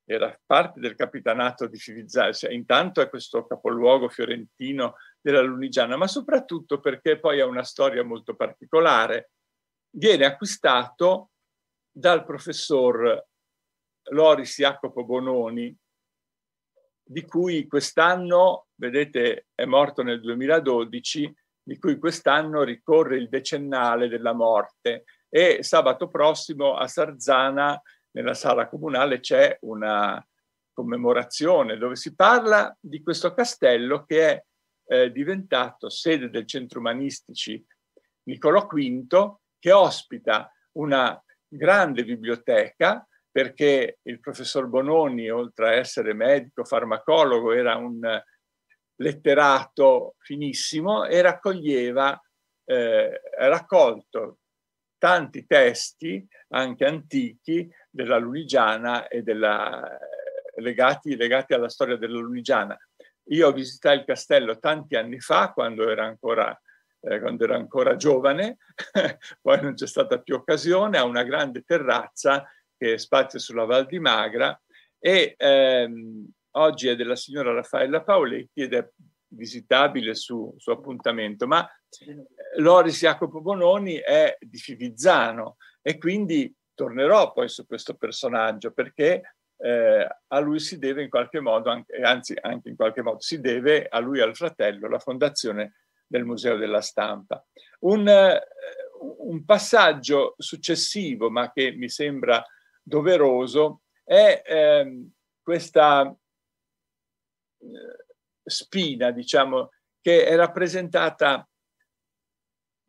era parte del capitanato di Fivizzano, cioè, intanto è questo capoluogo fiorentino della Lunigiana, ma soprattutto perché poi ha una storia molto particolare. Viene acquistato dal professor Loris Jacopo Bononi, di cui quest'anno, vedete, è morto nel 2012, di cui quest'anno ricorre il decennale della morte e sabato prossimo a Sarzana, nella sala comunale, c'è una commemorazione dove si parla di questo castello che è eh, diventato sede del Centro Umanistici Niccolò V, che ospita una grande biblioteca perché il professor Bononi, oltre a essere medico, farmacologo, era un letterato finissimo e raccoglieva, eh, raccolto tanti testi, anche antichi, della Lunigiana e della, legati, legati alla storia della Lunigiana. Io visitai il castello tanti anni fa, quando era ancora, eh, quando era ancora giovane, (laughs) poi non c'è stata più occasione, ha una grande terrazza che spazia sulla Val di Magra e ehm, oggi è della signora Raffaella Paoletti ed è visitabile su, su appuntamento, ma Loris Jacopo Bononi è di Fivizzano e quindi tornerò poi su questo personaggio perché eh, a lui si deve in qualche modo, anche, anzi anche in qualche modo, si deve a lui e al fratello la fondazione del Museo della Stampa. Un, eh, un passaggio successivo, ma che mi sembra doveroso è ehm, questa eh, spina, diciamo, che è rappresentata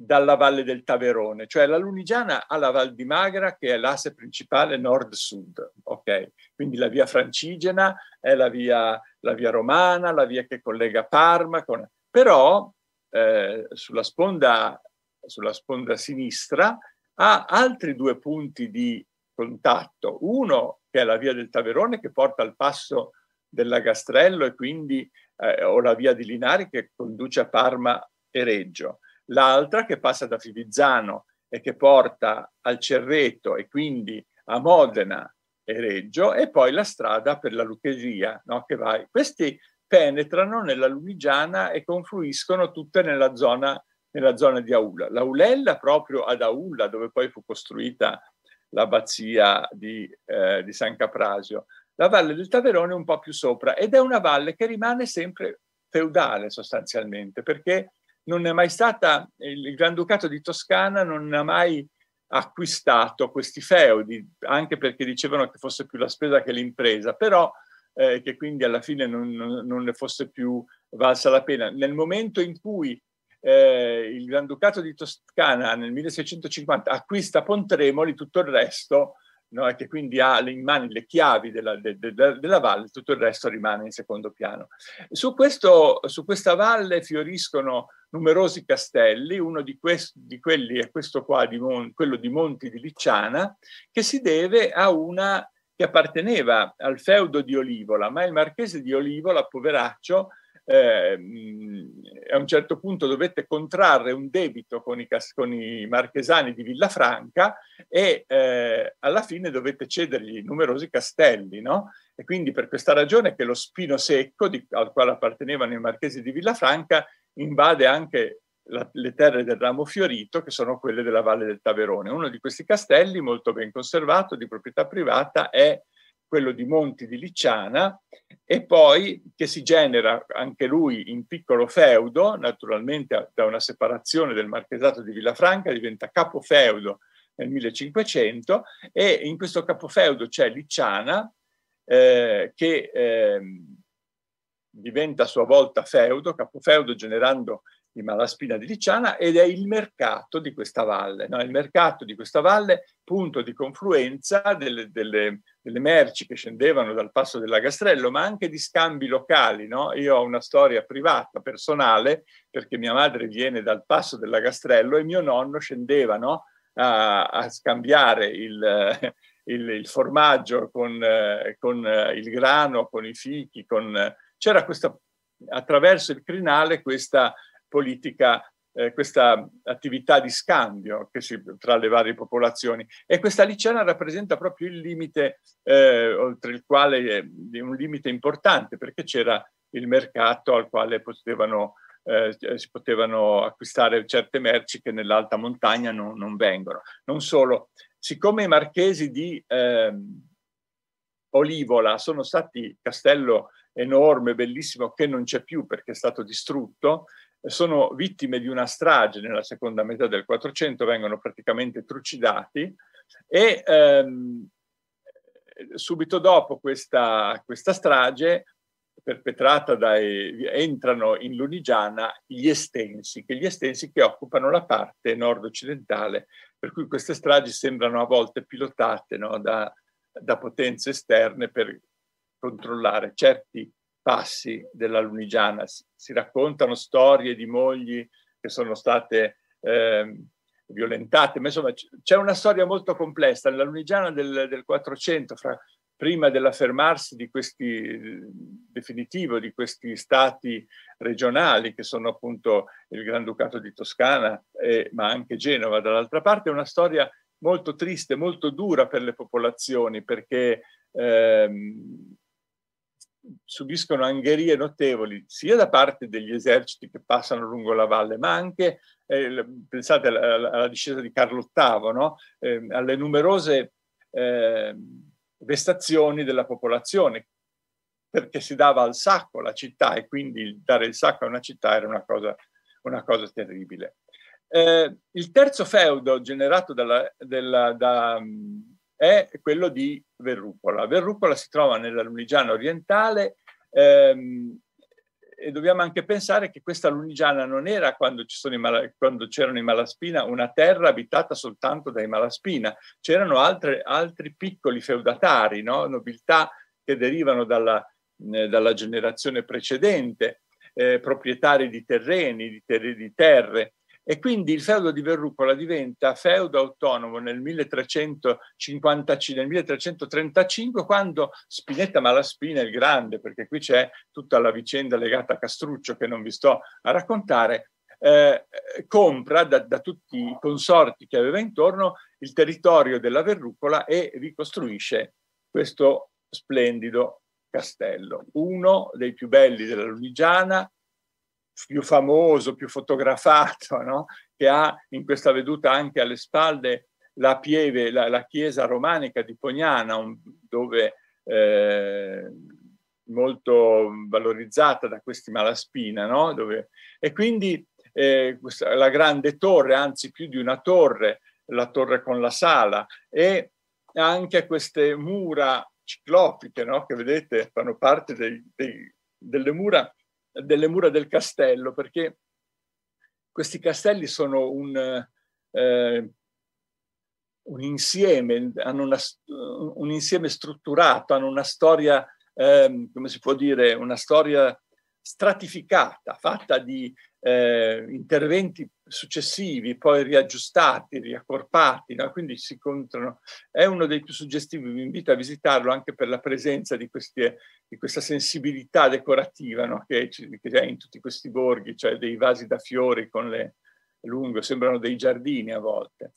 dalla valle del Taverone, cioè la Lunigiana ha la Val di Magra che è l'asse principale nord-sud, ok? Quindi la via francigena è la via, la via romana, la via che collega Parma, con... però eh, sulla, sponda, sulla sponda sinistra ha altri due punti di contatto. Uno che è la via del Taverone che porta al passo dell'Agastrello e quindi eh, o la via di Linari che conduce a Parma e Reggio. L'altra che passa da Fivizzano e che porta al Cerreto e quindi a Modena e Reggio e poi la strada per la Lucchesia no? che va. Questi penetrano nella Lunigiana e confluiscono tutte nella zona, nella zona di Aulla. L'Aulella proprio ad Aulla dove poi fu costruita l'abbazia di, eh, di San Caprasio. La valle del Taverone un po' più sopra ed è una valle che rimane sempre feudale sostanzialmente perché non è mai stata, il Granducato di Toscana non ha mai acquistato questi feudi, anche perché dicevano che fosse più la spesa che l'impresa, però eh, che quindi alla fine non, non, ne fosse più valsa la pena. Nel momento in cui eh, il Granducato di Toscana nel 1650 acquista Pontremoli, tutto il resto no? che quindi ha in mano le chiavi della, de, de, de, della valle, tutto il resto rimane in secondo piano. Su, questo, su questa valle fioriscono numerosi castelli, uno di, quest, di quelli è questo qua, di Mon, quello di Monti di Licciana, che si deve a una che apparteneva al feudo di Olivola, ma il marchese di Olivola, poveraccio, eh, a un certo punto dovette contrarre un debito con i, con i marchesani di Villafranca e eh, alla fine dovette cedergli numerosi castelli, no? E quindi per questa ragione che lo spino secco di, al quale appartenevano i marchesi di Villafranca invade anche la, le terre del ramo fiorito, che sono quelle della Valle del Taverone. Uno di questi castelli, molto ben conservato, di proprietà privata, è quello di Monti di Licciana, e poi che si genera anche lui in piccolo feudo, naturalmente da una separazione del marchesato di Villafranca, diventa capofeudo nel 1500 e in questo capofeudo c'è Licciana eh, che eh, diventa a sua volta feudo, capofeudo generando di Malaspina di Licciana ed è il mercato di questa valle, no? il mercato di questa valle, punto di confluenza delle, delle, delle merci che scendevano dal passo della Gastrello, ma anche di scambi locali. No? Io ho una storia privata, personale, perché mia madre viene dal passo della Gastrello e mio nonno scendeva no? a, a, scambiare il, il, il formaggio con, con, il grano, con i fichi, con... c'era questa attraverso il crinale questa politica, eh, questa attività di scambio si, tra le varie popolazioni. E questa licena rappresenta proprio il limite, eh, oltre il quale è un limite importante, perché c'era il mercato al quale potevano, eh, si potevano acquistare certe merci che nell'alta montagna non, non vengono. Non solo, siccome i marchesi di ehm, Olivola sono stati castello enorme, bellissimo, che non c'è più perché è stato distrutto, sono vittime di una strage nella seconda metà del 400, vengono praticamente trucidati e ehm, subito dopo questa, questa strage perpetrata dai, entrano in Lunigiana gli estensi, che gli estensi che occupano la parte nord-occidentale, per cui queste stragi sembrano a volte pilotate no, da, da potenze esterne per controllare certi passi della Lunigiana. Si raccontano storie di mogli che sono state eh, violentate, ma insomma c'è una storia molto complessa. Nella Lunigiana del, del 400, fra, prima dell'affermarsi di questi definitivo di questi stati regionali che sono appunto il Granducato di Toscana, eh, ma anche Genova dall'altra parte, è una storia molto triste, molto dura per le popolazioni perché ehm, subiscono angherie notevoli sia da parte degli eserciti che passano lungo la valle, ma anche, eh, pensate alla, alla, discesa di Carlo VIII, no? eh, alle numerose eh, vestazioni della popolazione, perché si dava al sacco la città e quindi dare il sacco a una città era una cosa, una cosa terribile. Eh, il terzo feudo generato dalla, della, da, è quello di Verrucola. Verrucola si trova nella Lunigiana orientale ehm, e dobbiamo anche pensare che questa Lunigiana non era quando, Mal- quando, c'erano i Malaspina una terra abitata soltanto dai Malaspina, c'erano altre, altri piccoli feudatari, no? nobiltà che derivano dalla, eh, dalla generazione precedente, eh, proprietari di terreni, di, ter- di terre, e quindi il feudo di Verrucola diventa feudo autonomo nel 1355, nel 1335 quando Spinetta Malaspina il Grande, perché qui c'è tutta la vicenda legata a Castruccio che non vi sto a raccontare, eh, compra da, da, tutti i consorti che aveva intorno il territorio della Verrucola e ricostruisce questo splendido castello, uno dei più belli della Lunigiana, più famoso, più fotografato, (laughs) no? che ha in questa veduta anche alle spalle la, pieve, la, la chiesa romanica di Pognana, un, dove eh, molto valorizzata da questi Malaspina, no? dove, e quindi eh, questa, la grande torre, anzi più di una torre, la torre con la sala, e anche queste mura ciclopiche, no? che vedete fanno parte dei, dei, delle, mura, delle, mura, del castello, perché questi castelli sono un, eh, un insieme, hanno una, un insieme strutturato, hanno una storia, eh, come si può dire, una storia stratificata, fatta di eh, interventi successivi, poi riaggiustati, riaccorpati, no? quindi si incontrano. È uno dei più suggestivi, vi invito a visitarlo anche per la presenza di, questi, di questa sensibilità decorativa no? che, c'è in tutti questi borghi, cioè dei vasi da fiori con le lunghe, sembrano dei giardini a volte.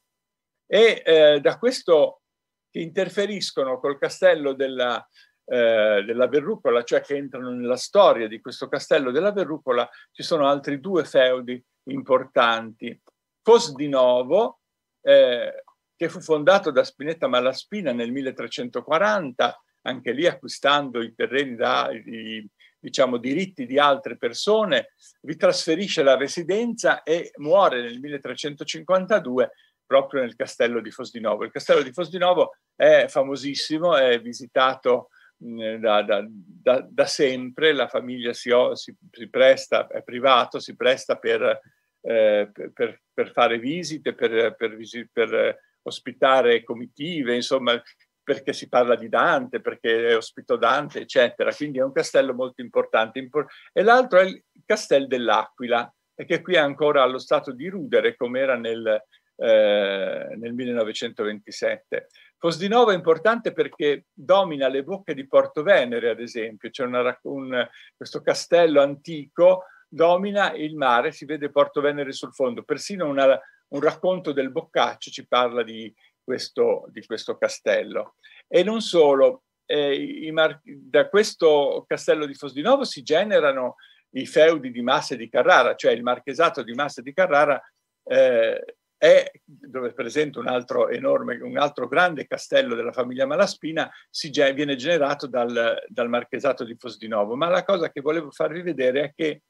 E eh, da questo che interferiscono col castello della, eh, della Verrucola, cioè che entrano nella storia di questo castello della Verrucola, ci sono altri due feudi importanti. Fos di Novo, eh, che fu fondato da Spinetta Malaspina nel 1340, anche lì acquistando i terreni da i, diciamo, diritti di altre persone, vi trasferisce la residenza e muore nel 1352 proprio nel castello di Fosdinovo. Il castello di Fosdinovo è famosissimo, è visitato da, da, da, da, sempre la famiglia si, si, si, presta, è privato, si presta per, eh, per, per fare visite, per, per, ospitare comitive, insomma, perché si parla di Dante, perché ospitò Dante, eccetera. Quindi è un castello molto importante. E l'altro è il castello dell'Aquila, che qui è ancora allo stato di rudere, come era nel, eh, nel 1927. Fosdinovo è importante perché domina le bocche di Porto Venere, ad esempio, c'è una, un, questo castello antico, domina il mare, si vede Porto Venere sul fondo, persino una, un racconto del Boccaccio ci parla di questo, di questo castello. E non solo, eh, da questo castello di Fosdinovo si generano i feudi di Massa e di Carrara, cioè il marchesato di Massa e di Carrara eh, è, dove presente un altro enorme, un altro grande castello della famiglia Malaspina, si, viene generato dal, dal marchesato di Fosdinovo. Ma la cosa che volevo farvi vedere è che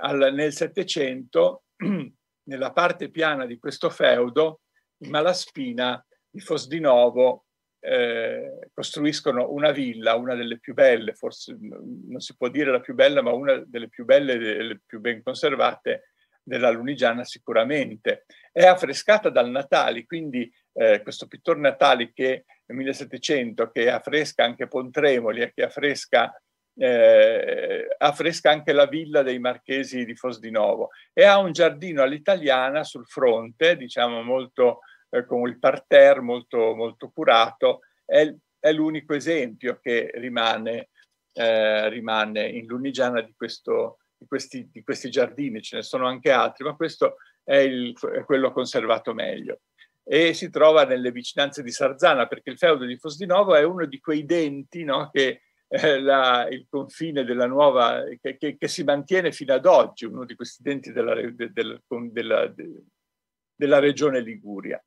al, nel Settecento, (clears throat) nella parte piana di questo feudo, i Malaspina di Fosdinovo eh, costruiscono una villa, una delle più belle, forse non si può dire la più bella, ma una delle più belle e più ben conservate della Lunigiana sicuramente. È affrescata dal Natali, quindi eh, questo pittore Natali che nel 1700, che affresca anche Pontremoli e che affresca, eh, affresca anche la villa dei Marchesi di Fosdinovo e ha un giardino all'italiana sul fronte, diciamo molto eh, con il parterre molto, molto curato, è, è l'unico esempio che rimane, eh, rimane in Lunigiana di questo, di questi, di questi giardini, ce ne sono anche altri, ma questo è, il, è quello conservato meglio. E si trova nelle vicinanze di Sarzana perché il feudo di Fosdinovo è uno di quei denti no, che eh, la, il confine della nuova che, che, che, si mantiene fino ad oggi, uno di questi denti della, de, del, della, de, della regione Liguria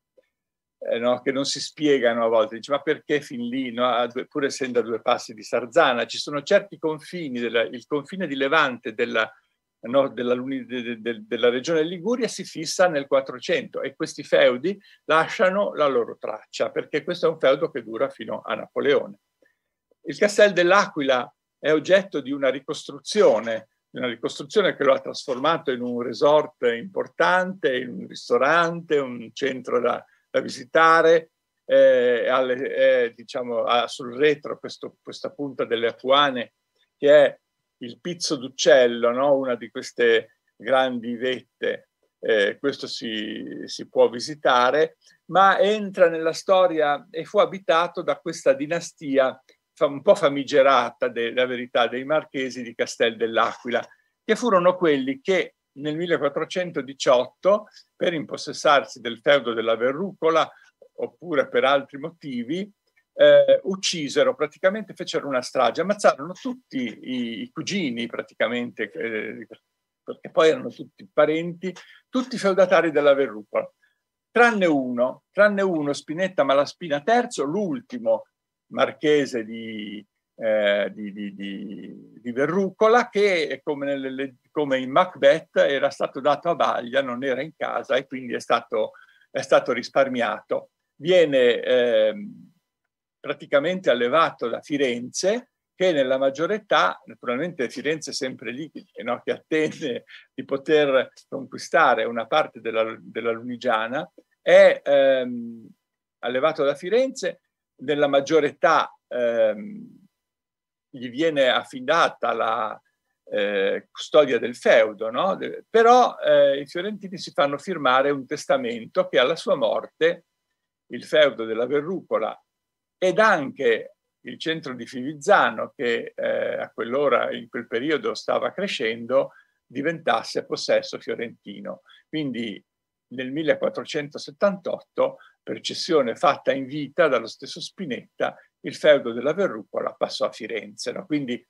eh, no? che non si spiegano a volte, dice ma perché fin lì, no? due, pur essendo a due passi di Sarzana, ci sono certi confini, della, il confine di Levante della, no? della, de, de, della, regione Liguria si fissa nel 400 e questi feudi lasciano la loro traccia, perché questo è un feudo che dura fino a Napoleone. Il Castel dell'Aquila è oggetto di una ricostruzione, una ricostruzione che lo ha trasformato in un resort importante, in un ristorante, un centro da, da visitare. Eh, alle, eh, diciamo, ha sul retro questo, questa punta delle Apuane che è il pizzo d'uccello, no? una di queste grandi vette. Eh, questo si, si, può visitare, ma entra nella storia e fu abitato da questa dinastia un po' famigerata della verità dei marchesi di Castel dell'Aquila, che furono quelli che nel 1418 per impossessarsi del feudo della verrucola oppure per altri motivi eh, uccisero, praticamente fecero una strage, ammazzarono tutti i, i cugini praticamente, eh, perché poi erano tutti parenti, tutti feudatari della verrucola, tranne uno, tranne uno Spinetta Malaspina III, l'ultimo marchese di, eh, di, di, di, di, Verrucola che come, nelle, come, in Macbeth era stato dato a Baglia, non era in casa e quindi è stato, è stato risparmiato. Viene, eh, praticamente allevato da Firenze, che nella maggiore età, naturalmente Firenze è sempre lì, no? che attende di poter conquistare una parte della, della Lunigiana, è ehm, allevato da Firenze, nella maggiore età ehm, gli viene affidata la eh, custodia del feudo, no? però eh, i fiorentini si fanno firmare un testamento che alla sua morte il feudo della Verrucola ed anche il centro di Fivizzano, che eh, a quell'ora, in quel periodo, stava crescendo, diventasse possesso fiorentino. Quindi nel 1478, per cessione fatta in vita dallo stesso Spinetta, il feudo della Verrucola passò a Firenze. No? Quindi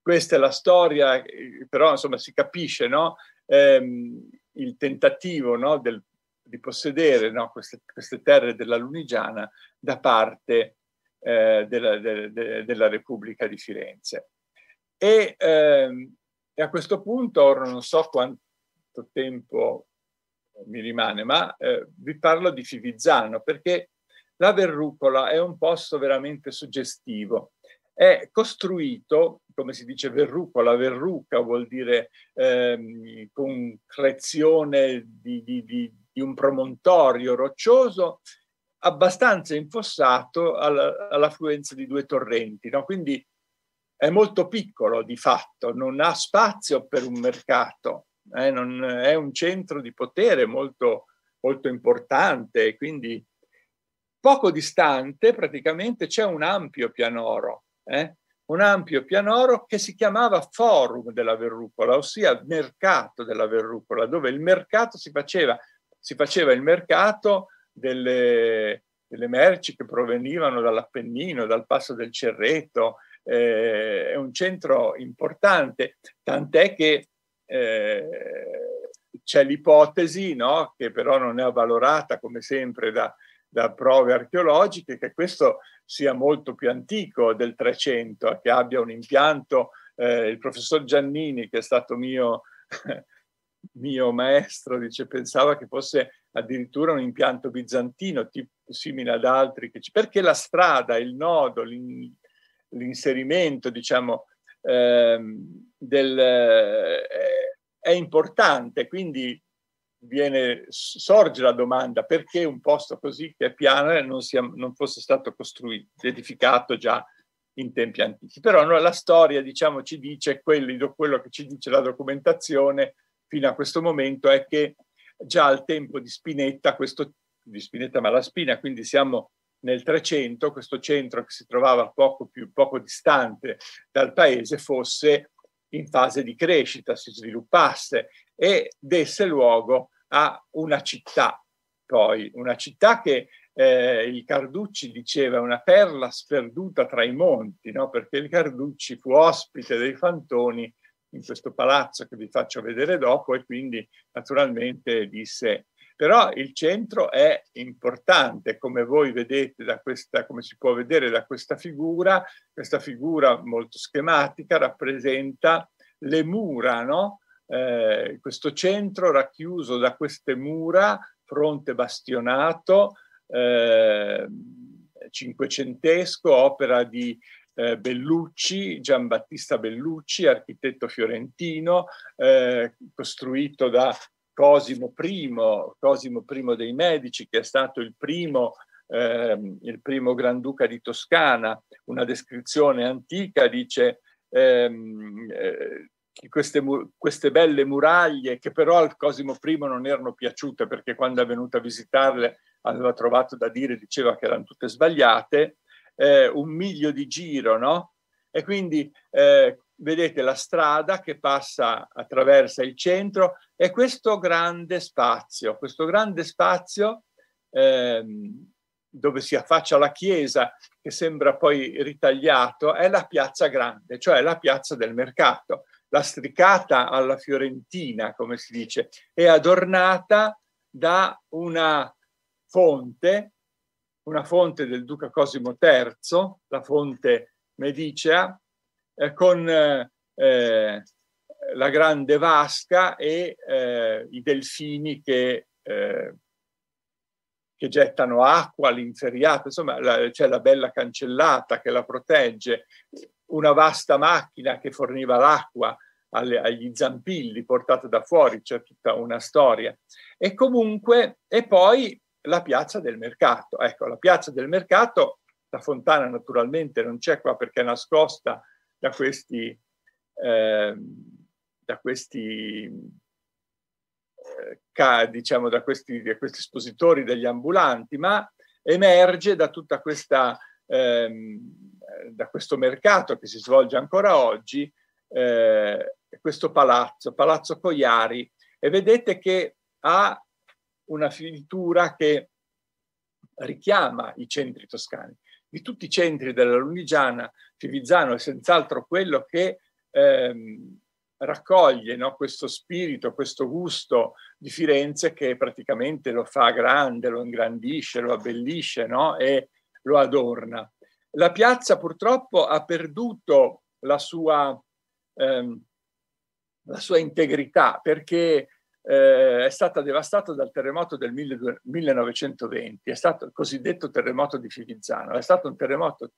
questa è la storia, però insomma si capisce no? ehm, il tentativo no? Del, di possedere queste, queste, terre della Lunigiana da parte eh, della, de, de, della, Repubblica di Firenze. E, ehm, e, a questo punto, ora non so quanto tempo mi rimane, ma eh, vi parlo di Fivizzano perché la Verrucola è un posto veramente suggestivo. È costruito, come si dice verrucola, verruca vuol dire ehm, concrezione di, di, di, di un promontorio roccioso abbastanza infossato all'affluenza di due torrenti. No? Quindi è molto piccolo di fatto, non ha spazio per un mercato, eh? è un centro di potere molto, molto importante, quindi poco distante praticamente c'è un ampio pianoro, eh? un ampio pianoro che si chiamava Forum della Verrucola, ossia mercato della Verrucola, dove il mercato si faceva, si faceva il mercato delle, delle merci che provenivano dall'Appennino, dal Passo del Cerreto, eh, è un centro importante, tant'è che eh, c'è l'ipotesi, no, che però non è avvalorata come sempre da, da, prove archeologiche, che questo sia molto più antico del 300, che abbia un impianto, eh, il professor Giannini, che è stato mio, (laughs) mio maestro, dice, pensava che fosse addirittura un impianto bizantino, tipo, simile ad altri, che ci, perché la strada, il nodo, l'in, l'inserimento, diciamo, ehm, del, eh, è importante, quindi viene, sorge la domanda perché un posto così che è piano non, sia, non fosse stato costruito, edificato già in tempi antichi. Però no, la storia, diciamo, ci dice, quello, quello che ci dice la documentazione fino a questo momento è che già al tempo di Spinetta, questo, di Spinetta Malaspina, quindi siamo nel 300, questo centro che si trovava poco, più, poco distante dal paese fosse in fase di crescita, si sviluppasse e desse luogo a una città, poi una città che eh, il Carducci diceva una perla sperduta tra i monti, no? perché il Carducci fu ospite dei Fantoni in questo palazzo che vi faccio vedere dopo e quindi naturalmente disse però il centro è importante come voi vedete da questa come si può vedere da questa figura questa figura molto schematica rappresenta le mura no? Eh, questo centro racchiuso da queste mura fronte bastionato eh, cinquecentesco opera di eh, Bellucci, Giambattista Bellucci, architetto fiorentino, eh, costruito da Cosimo I, Cosimo I dei Medici, che è stato il primo, eh, il primo Granduca di Toscana. Una descrizione antica dice ehm, eh, queste, queste, belle muraglie che però al Cosimo I non erano piaciute perché quando è venuto a visitarle aveva trovato da dire, diceva che erano tutte sbagliate eh, un miglio di giro, no? E quindi eh, vedete la strada che passa attraverso il centro e questo grande spazio, questo grande spazio ehm, dove si affaccia la chiesa, che sembra poi ritagliato, è la piazza grande, cioè la piazza del mercato. La stricata alla fiorentina, come si dice, è adornata da una fonte una fonte del duca Cosimo III, la fonte medicea, eh, con eh, eh, la grande vasca e eh, i delfini che, eh, che gettano acqua all'inferiato, insomma la, c'è la bella cancellata che la protegge, una vasta macchina che forniva l'acqua alle, agli zampilli portata da fuori, c'è tutta una storia. E comunque, e poi la piazza del mercato. Ecco, la piazza del mercato, la fontana naturalmente non c'è qua perché è nascosta da questi, eh, da questi, eh, diciamo, da questi, da questi espositori degli ambulanti, ma emerge da tutta questa, ehm, da questo mercato che si svolge ancora oggi, eh, questo palazzo, Palazzo Coiari, e vedete che ha una finitura che richiama i centri toscani. Di tutti i centri della Lunigiana, Fivizzano è senz'altro quello che ehm, raccoglie no, questo spirito, questo gusto di Firenze che praticamente lo fa grande, lo ingrandisce, lo abbellisce no, e lo adorna. La piazza purtroppo ha perduto la sua, ehm, la sua integrità perché eh, è stata devastata dal terremoto del 1920, è stato il cosiddetto terremoto di Fivizzano, è stato un terremoto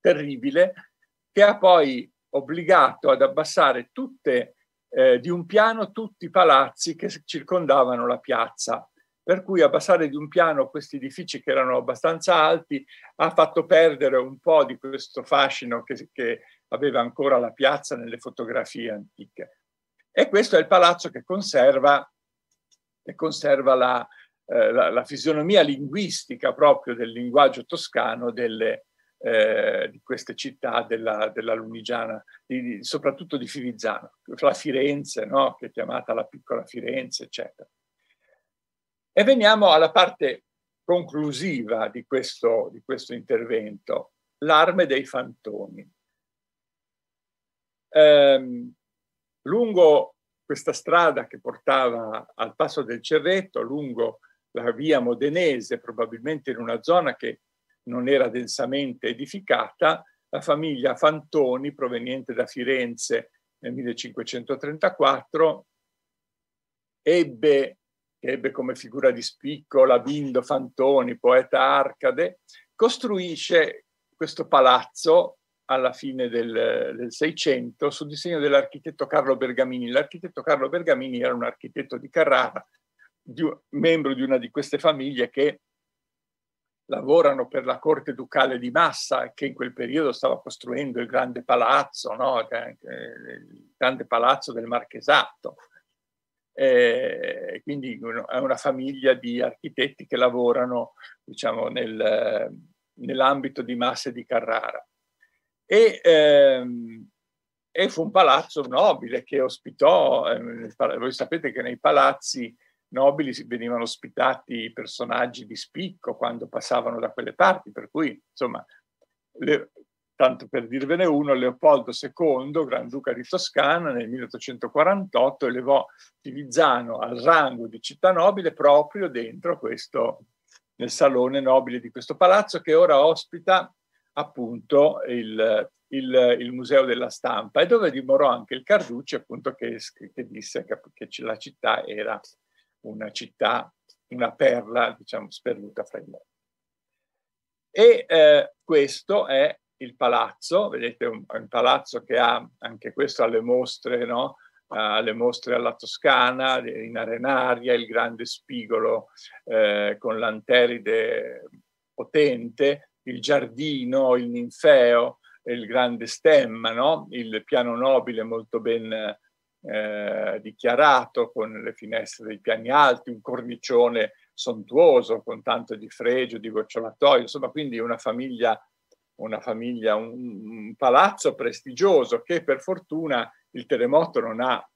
terribile che ha poi obbligato ad abbassare tutte, eh, di un piano tutti i palazzi che circondavano la piazza. Per cui abbassare di un piano questi edifici che erano abbastanza alti ha fatto perdere un po' di questo fascino che, che aveva ancora la piazza nelle fotografie antiche. E questo è il palazzo che conserva, che conserva la, eh, la, la, fisionomia linguistica proprio del linguaggio toscano delle, eh, di queste città della, della Lunigiana, di, soprattutto di Fivizzano, la Firenze, no? che è chiamata la piccola Firenze, eccetera. E veniamo alla parte conclusiva di questo, di questo intervento, l'arme dei fantoni. Um, lungo questa strada che portava al passo del Cerretto, lungo la via modenese, probabilmente in una zona che non era densamente edificata, la famiglia Fantoni, proveniente da Firenze nel 1534, ebbe, ebbe come figura di spicco Labindo Fantoni, poeta arcade, costruisce questo palazzo alla fine del, 600 sul disegno dell'architetto Carlo Bergamini. L'architetto Carlo Bergamini era un architetto di Carrara, di, membro di una di queste famiglie che lavorano per la corte ducale di Massa, che in quel periodo stava costruendo il grande palazzo, no? il grande palazzo del marchesato. E quindi è una famiglia di architetti che lavorano diciamo, nel, nell'ambito di Massa e di Carrara. E, ehm, e fu un palazzo nobile che ospitò, eh, voi sapete che nei palazzi nobili venivano ospitati personaggi di spicco quando passavano da quelle parti, per cui insomma, le, tanto per dirvene uno, Leopoldo II, Granduca di Toscana, nel 1848 elevò Tivizzano al rango di città nobile proprio dentro questo, nel salone nobile di questo palazzo che ora ospita appunto il, il, il, Museo della Stampa e dove dimorò anche il Carducci appunto che, che disse che, che, la città era una città, una perla diciamo sperduta fra i mondi. E eh, questo è il palazzo, vedete un, un, palazzo che ha anche questo alle mostre, no? alle mostre alla Toscana, in arenaria, il grande spigolo eh, con l'anteride potente, il giardino, il ninfeo, il grande stemma, no? il piano nobile molto ben eh, dichiarato con le finestre dei piani alti, un cornicione sontuoso con tanto di fregio, di gocciolatoio, insomma quindi una famiglia, una famiglia un, un, palazzo prestigioso che per fortuna il terremoto non ha,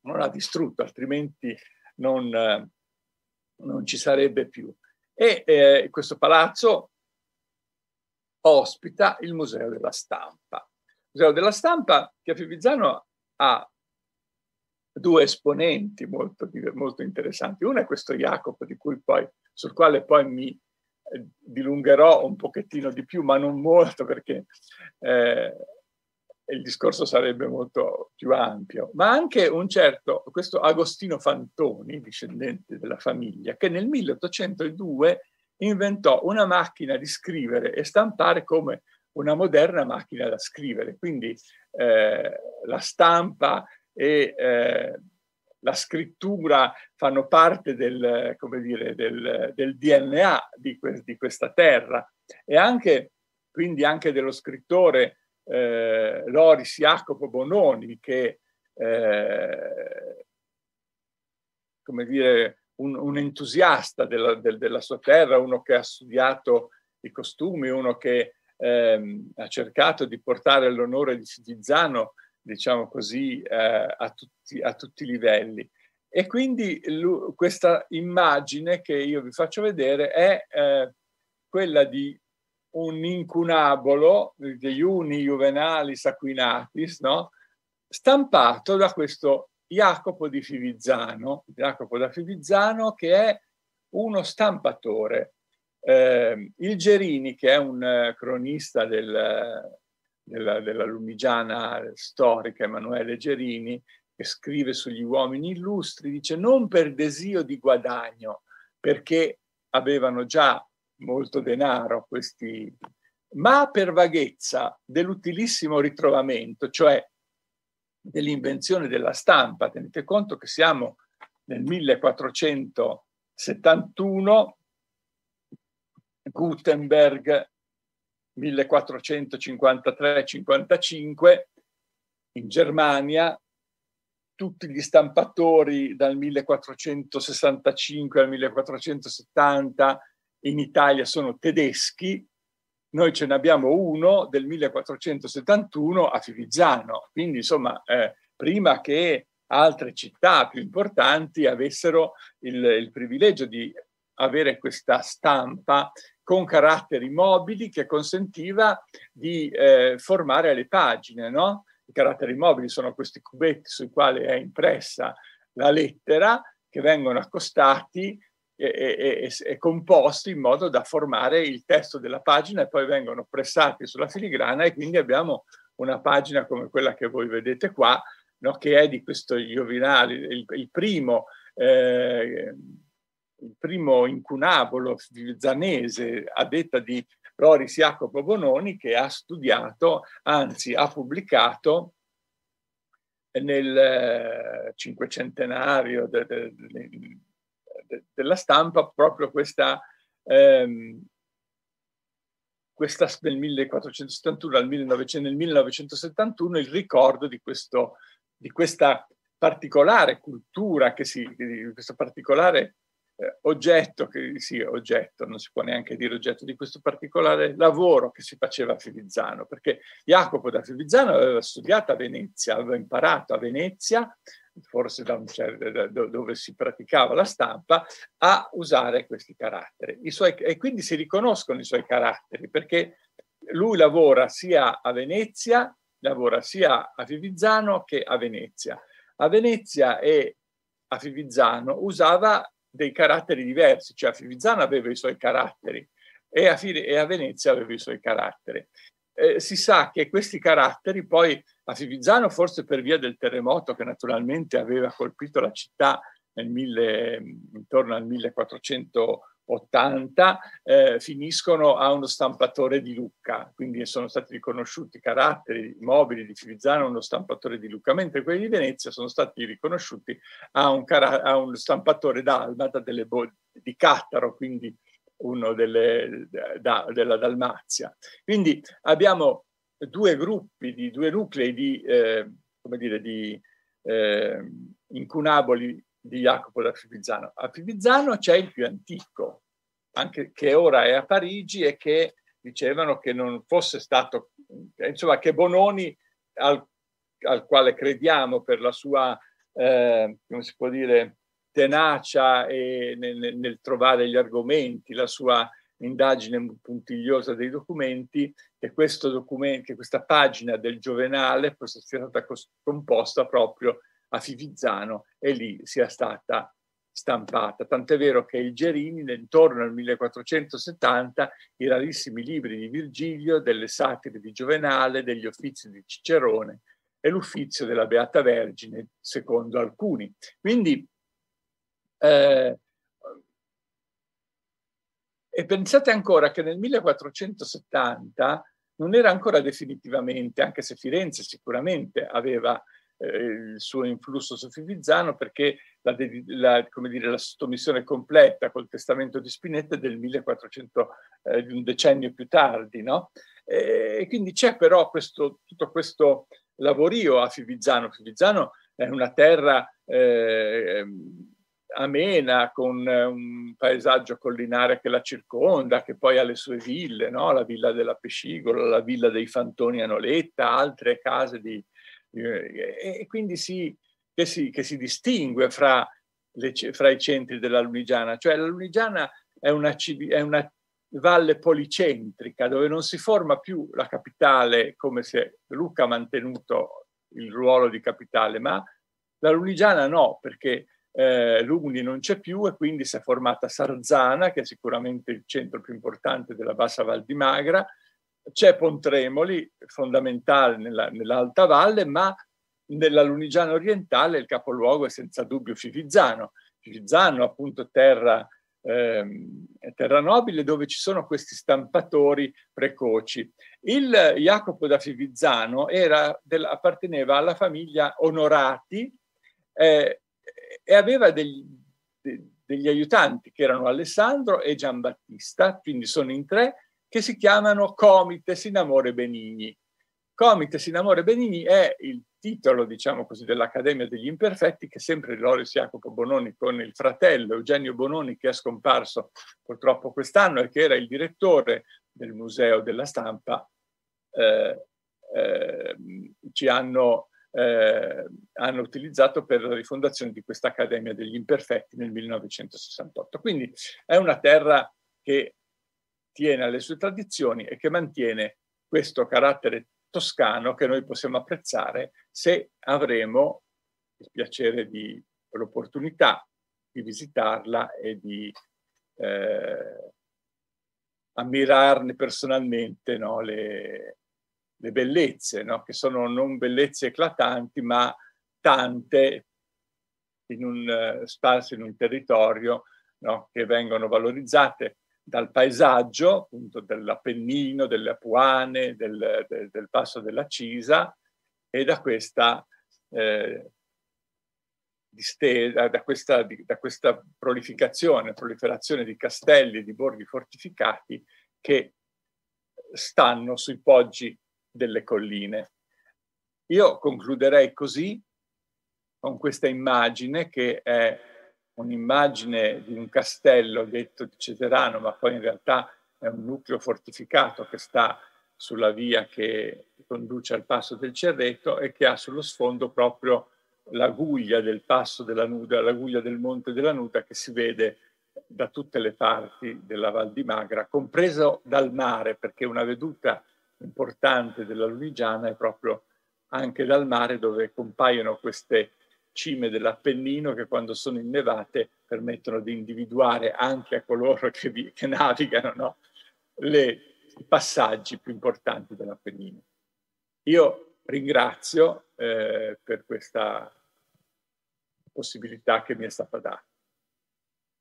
non ha distrutto, altrimenti non, non ci sarebbe più. E eh, questo palazzo ospita il Museo della Stampa. Il Museo della Stampa che a Fivizzano ha due esponenti molto, molto interessanti. Uno è questo Jacopo, poi, sul quale poi mi dilungherò un pochettino di più, ma non molto perché eh, il discorso sarebbe molto più ampio, ma anche un certo, questo Agostino Fantoni, discendente della famiglia, che nel 1802 inventò una macchina di scrivere e stampare come una moderna macchina da scrivere. Quindi eh, la stampa e eh, la scrittura fanno parte del, dire, del, del DNA di, que- di, questa terra. E anche, quindi anche dello scrittore eh, Loris Jacopo Bononi che eh, come dire, un, un entusiasta della, del, della, sua terra, uno che ha studiato i costumi, uno che ehm, ha cercato di portare l'onore di Fivizzano, diciamo così, eh, a, tutti, a, tutti, i livelli. E quindi lui, questa immagine che io vi faccio vedere è eh, quella di un incunabolo, degli uni juvenalis aquinatis, no? stampato da questo Jacopo di Fivizzano, Jacopo da Fivizzano che è uno stampatore. Eh, il Gerini, che è un uh, cronista del, della, della Lumigiana storica, Emanuele Gerini, che scrive sugli uomini illustri, dice non per desio di guadagno, perché avevano già molto denaro questi, ma per vaghezza dell'utilissimo ritrovamento, cioè dell'invenzione della stampa. Tenete conto che siamo nel 1471, Gutenberg 1453-55, in Germania tutti gli stampatori dal 1465 al 1470 in Italia sono tedeschi, noi ce ne abbiamo uno del 1471 a Fivizzano, quindi insomma eh, prima che altre città più importanti avessero il, il privilegio di avere questa stampa con caratteri mobili che consentiva di eh, formare le pagine. No? I caratteri mobili sono questi cubetti sui quali è impressa la lettera che vengono accostati e, e, e, composti in modo da formare il testo della pagina e poi vengono pressati sulla filigrana e quindi abbiamo una pagina come quella che voi vedete qua, no? che è di questo Iovinale, il, il primo, eh, il primo incunabolo zanese a detta di Loris Jacopo Bononi che ha studiato, anzi ha pubblicato nel eh, cinquecentenario de, de, de, della stampa proprio questa, ehm, questa nel 1471 al 1900, nel 1971 il ricordo di, questo, di questa particolare cultura, che si, di questo particolare eh, oggetto, che sì, oggetto, non si può neanche dire oggetto, di questo particolare lavoro che si faceva a Fivizzano, perché Jacopo da Fivizzano aveva studiato a Venezia, aveva imparato a Venezia forse da un certo, da, dove si praticava la stampa, a usare questi caratteri. Suoi, e quindi si riconoscono i suoi caratteri perché lui lavora sia a Venezia, lavora sia a Fivizzano che a Venezia. A Venezia e a Fivizzano usava dei caratteri diversi, cioè a Fivizzano aveva i suoi caratteri e a, e a Venezia aveva i suoi caratteri. Eh, si sa che questi caratteri poi a Fivizzano, forse per via del terremoto che naturalmente aveva colpito la città nel mille, intorno al 1480, eh, finiscono a uno stampatore di Lucca, quindi sono stati riconosciuti caratteri mobili di Fivizzano a uno stampatore di Lucca, mentre quelli di Venezia sono stati riconosciuti a un, cara- a un stampatore dalmata delle bo- di Cattaro, quindi uno delle, da, della Dalmazia. Quindi abbiamo due gruppi, di, due nuclei di, eh, come dire, di eh, incunaboli di Jacopo da Fivizzano. A Fivizzano c'è il più antico, anche che ora è a Parigi e che dicevano che non fosse stato, insomma, che Bononi, al, al quale crediamo per la sua, eh, come si può dire, tenacia e nel, nel, trovare gli argomenti, la sua indagine puntigliosa dei documenti, che, questo documento, che questa pagina del Giovenale fosse stata composta proprio a Fivizzano e lì sia stata stampata. Tant'è vero che il Gerini, intorno al 1470, i rarissimi libri di Virgilio, delle satire di Giovenale, degli uffizi di Cicerone e l'uffizio della Beata Vergine, secondo alcuni. Quindi eh, E pensate ancora che nel 1470 non era ancora definitivamente, anche se Firenze sicuramente aveva il suo influsso su Fivizzano, perché la, la, dire, la sottomissione completa col testamento di Spinetta è del 1400, eh, di un decennio più tardi, no? E quindi c'è però questo, tutto questo lavorio a Fivizzano. Fivizzano è una terra eh, amena, con un paesaggio collinare che la circonda, che poi ha le sue ville, no? la villa della Pescigola, la villa dei Fantoni a Noletta, altre case di... e quindi si, che, si, che si distingue fra, le, fra, i centri della Lunigiana. Cioè la Lunigiana è una, è una valle policentrica dove non si forma più la capitale come se Lucca ha mantenuto il ruolo di capitale, ma la Lunigiana no, perché eh, Lugni non c'è più e quindi si è formata Sarzana, che è sicuramente il centro più importante della bassa Val di Magra, c'è Pontremoli, fondamentale nella, nell'Alta Valle, ma nella Lunigiana orientale il capoluogo è senza dubbio Fivizzano. Fivizzano, appunto, terra ehm, terra nobile dove ci sono questi stampatori precoci. Il Jacopo da Fivizzano era del, apparteneva alla famiglia Onorati eh, e aveva degli, de, degli aiutanti che erano Alessandro e Giambattista, quindi sono in tre, che si chiamano Comites in Amore Benigni. Comites in Amore Benigni è il titolo, diciamo così, dell'Accademia degli Imperfetti, che sempre Loris Jacopo Bononi con il fratello Eugenio Bononi, che è scomparso purtroppo quest'anno e che era il direttore del Museo della Stampa, eh, eh, ci hanno, eh, hanno utilizzato per la rifondazione di questa Accademia degli Imperfetti nel 1968. Quindi è una terra che tiene alle sue tradizioni e che mantiene questo carattere toscano che noi possiamo apprezzare se avremo il piacere di l'opportunità di visitarla e di eh, ammirarne personalmente no, le, le, bellezze, no, che sono non bellezze eclatanti, ma tante in un spazio, in un territorio no, che vengono valorizzate dal paesaggio, appunto dell'Appennino, delle Apuane, del, del, del passo della Cisa e da questa, eh, distesa, da, questa, da questa prolificazione, proliferazione di castelli e di borghi fortificati che stanno sui poggi delle colline. Io concluderei così con questa immagine che è un'immagine di un castello detto di Ceserano, ma poi in realtà è un nucleo fortificato che sta sulla via che conduce al passo del Cerreto e che ha sullo sfondo proprio la guglia del passo della Nuda, la guglia del monte della Nuda che si vede da tutte le parti della Val di Magra, compreso dal mare, perché una veduta importante della Lunigiana è proprio anche dal mare dove compaiono queste cime dell'Appennino che quando sono innevate permettono di individuare anche a coloro che, vi, che navigano no? Le, i passaggi più importanti dell'Appennino. Io ringrazio eh, per questa possibilità che mi è stata data.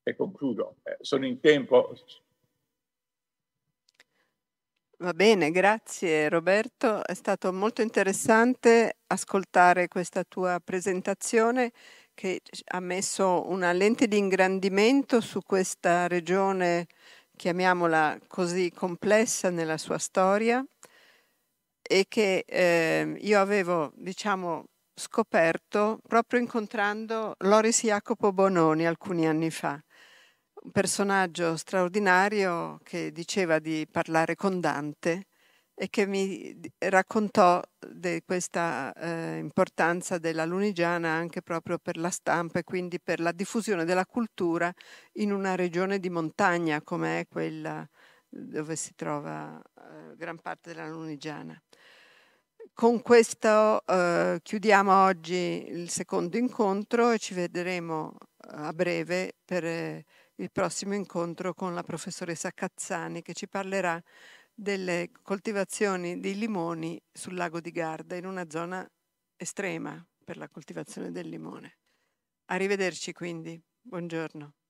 E concludo. Eh, sono in tempo, Va bene, grazie Roberto. È stato molto interessante ascoltare questa tua presentazione che ha messo una lente di ingrandimento su questa regione, chiamiamola così, complessa nella sua storia e che eh, io avevo, diciamo, scoperto proprio incontrando Loris Jacopo Bononi alcuni anni fa personaggio straordinario che diceva di parlare con Dante e che mi raccontò di questa eh, importanza della Lunigiana anche proprio per la stampa e quindi per la diffusione della cultura in una regione di montagna come è quella dove si trova eh, gran parte della Lunigiana. Con questo eh, chiudiamo oggi il secondo incontro e ci vedremo eh, a breve per eh, il prossimo incontro con la professoressa Cazzani che ci parlerà delle coltivazioni di limoni sul lago di Garda in una zona estrema per la coltivazione del limone. Arrivederci quindi, buongiorno.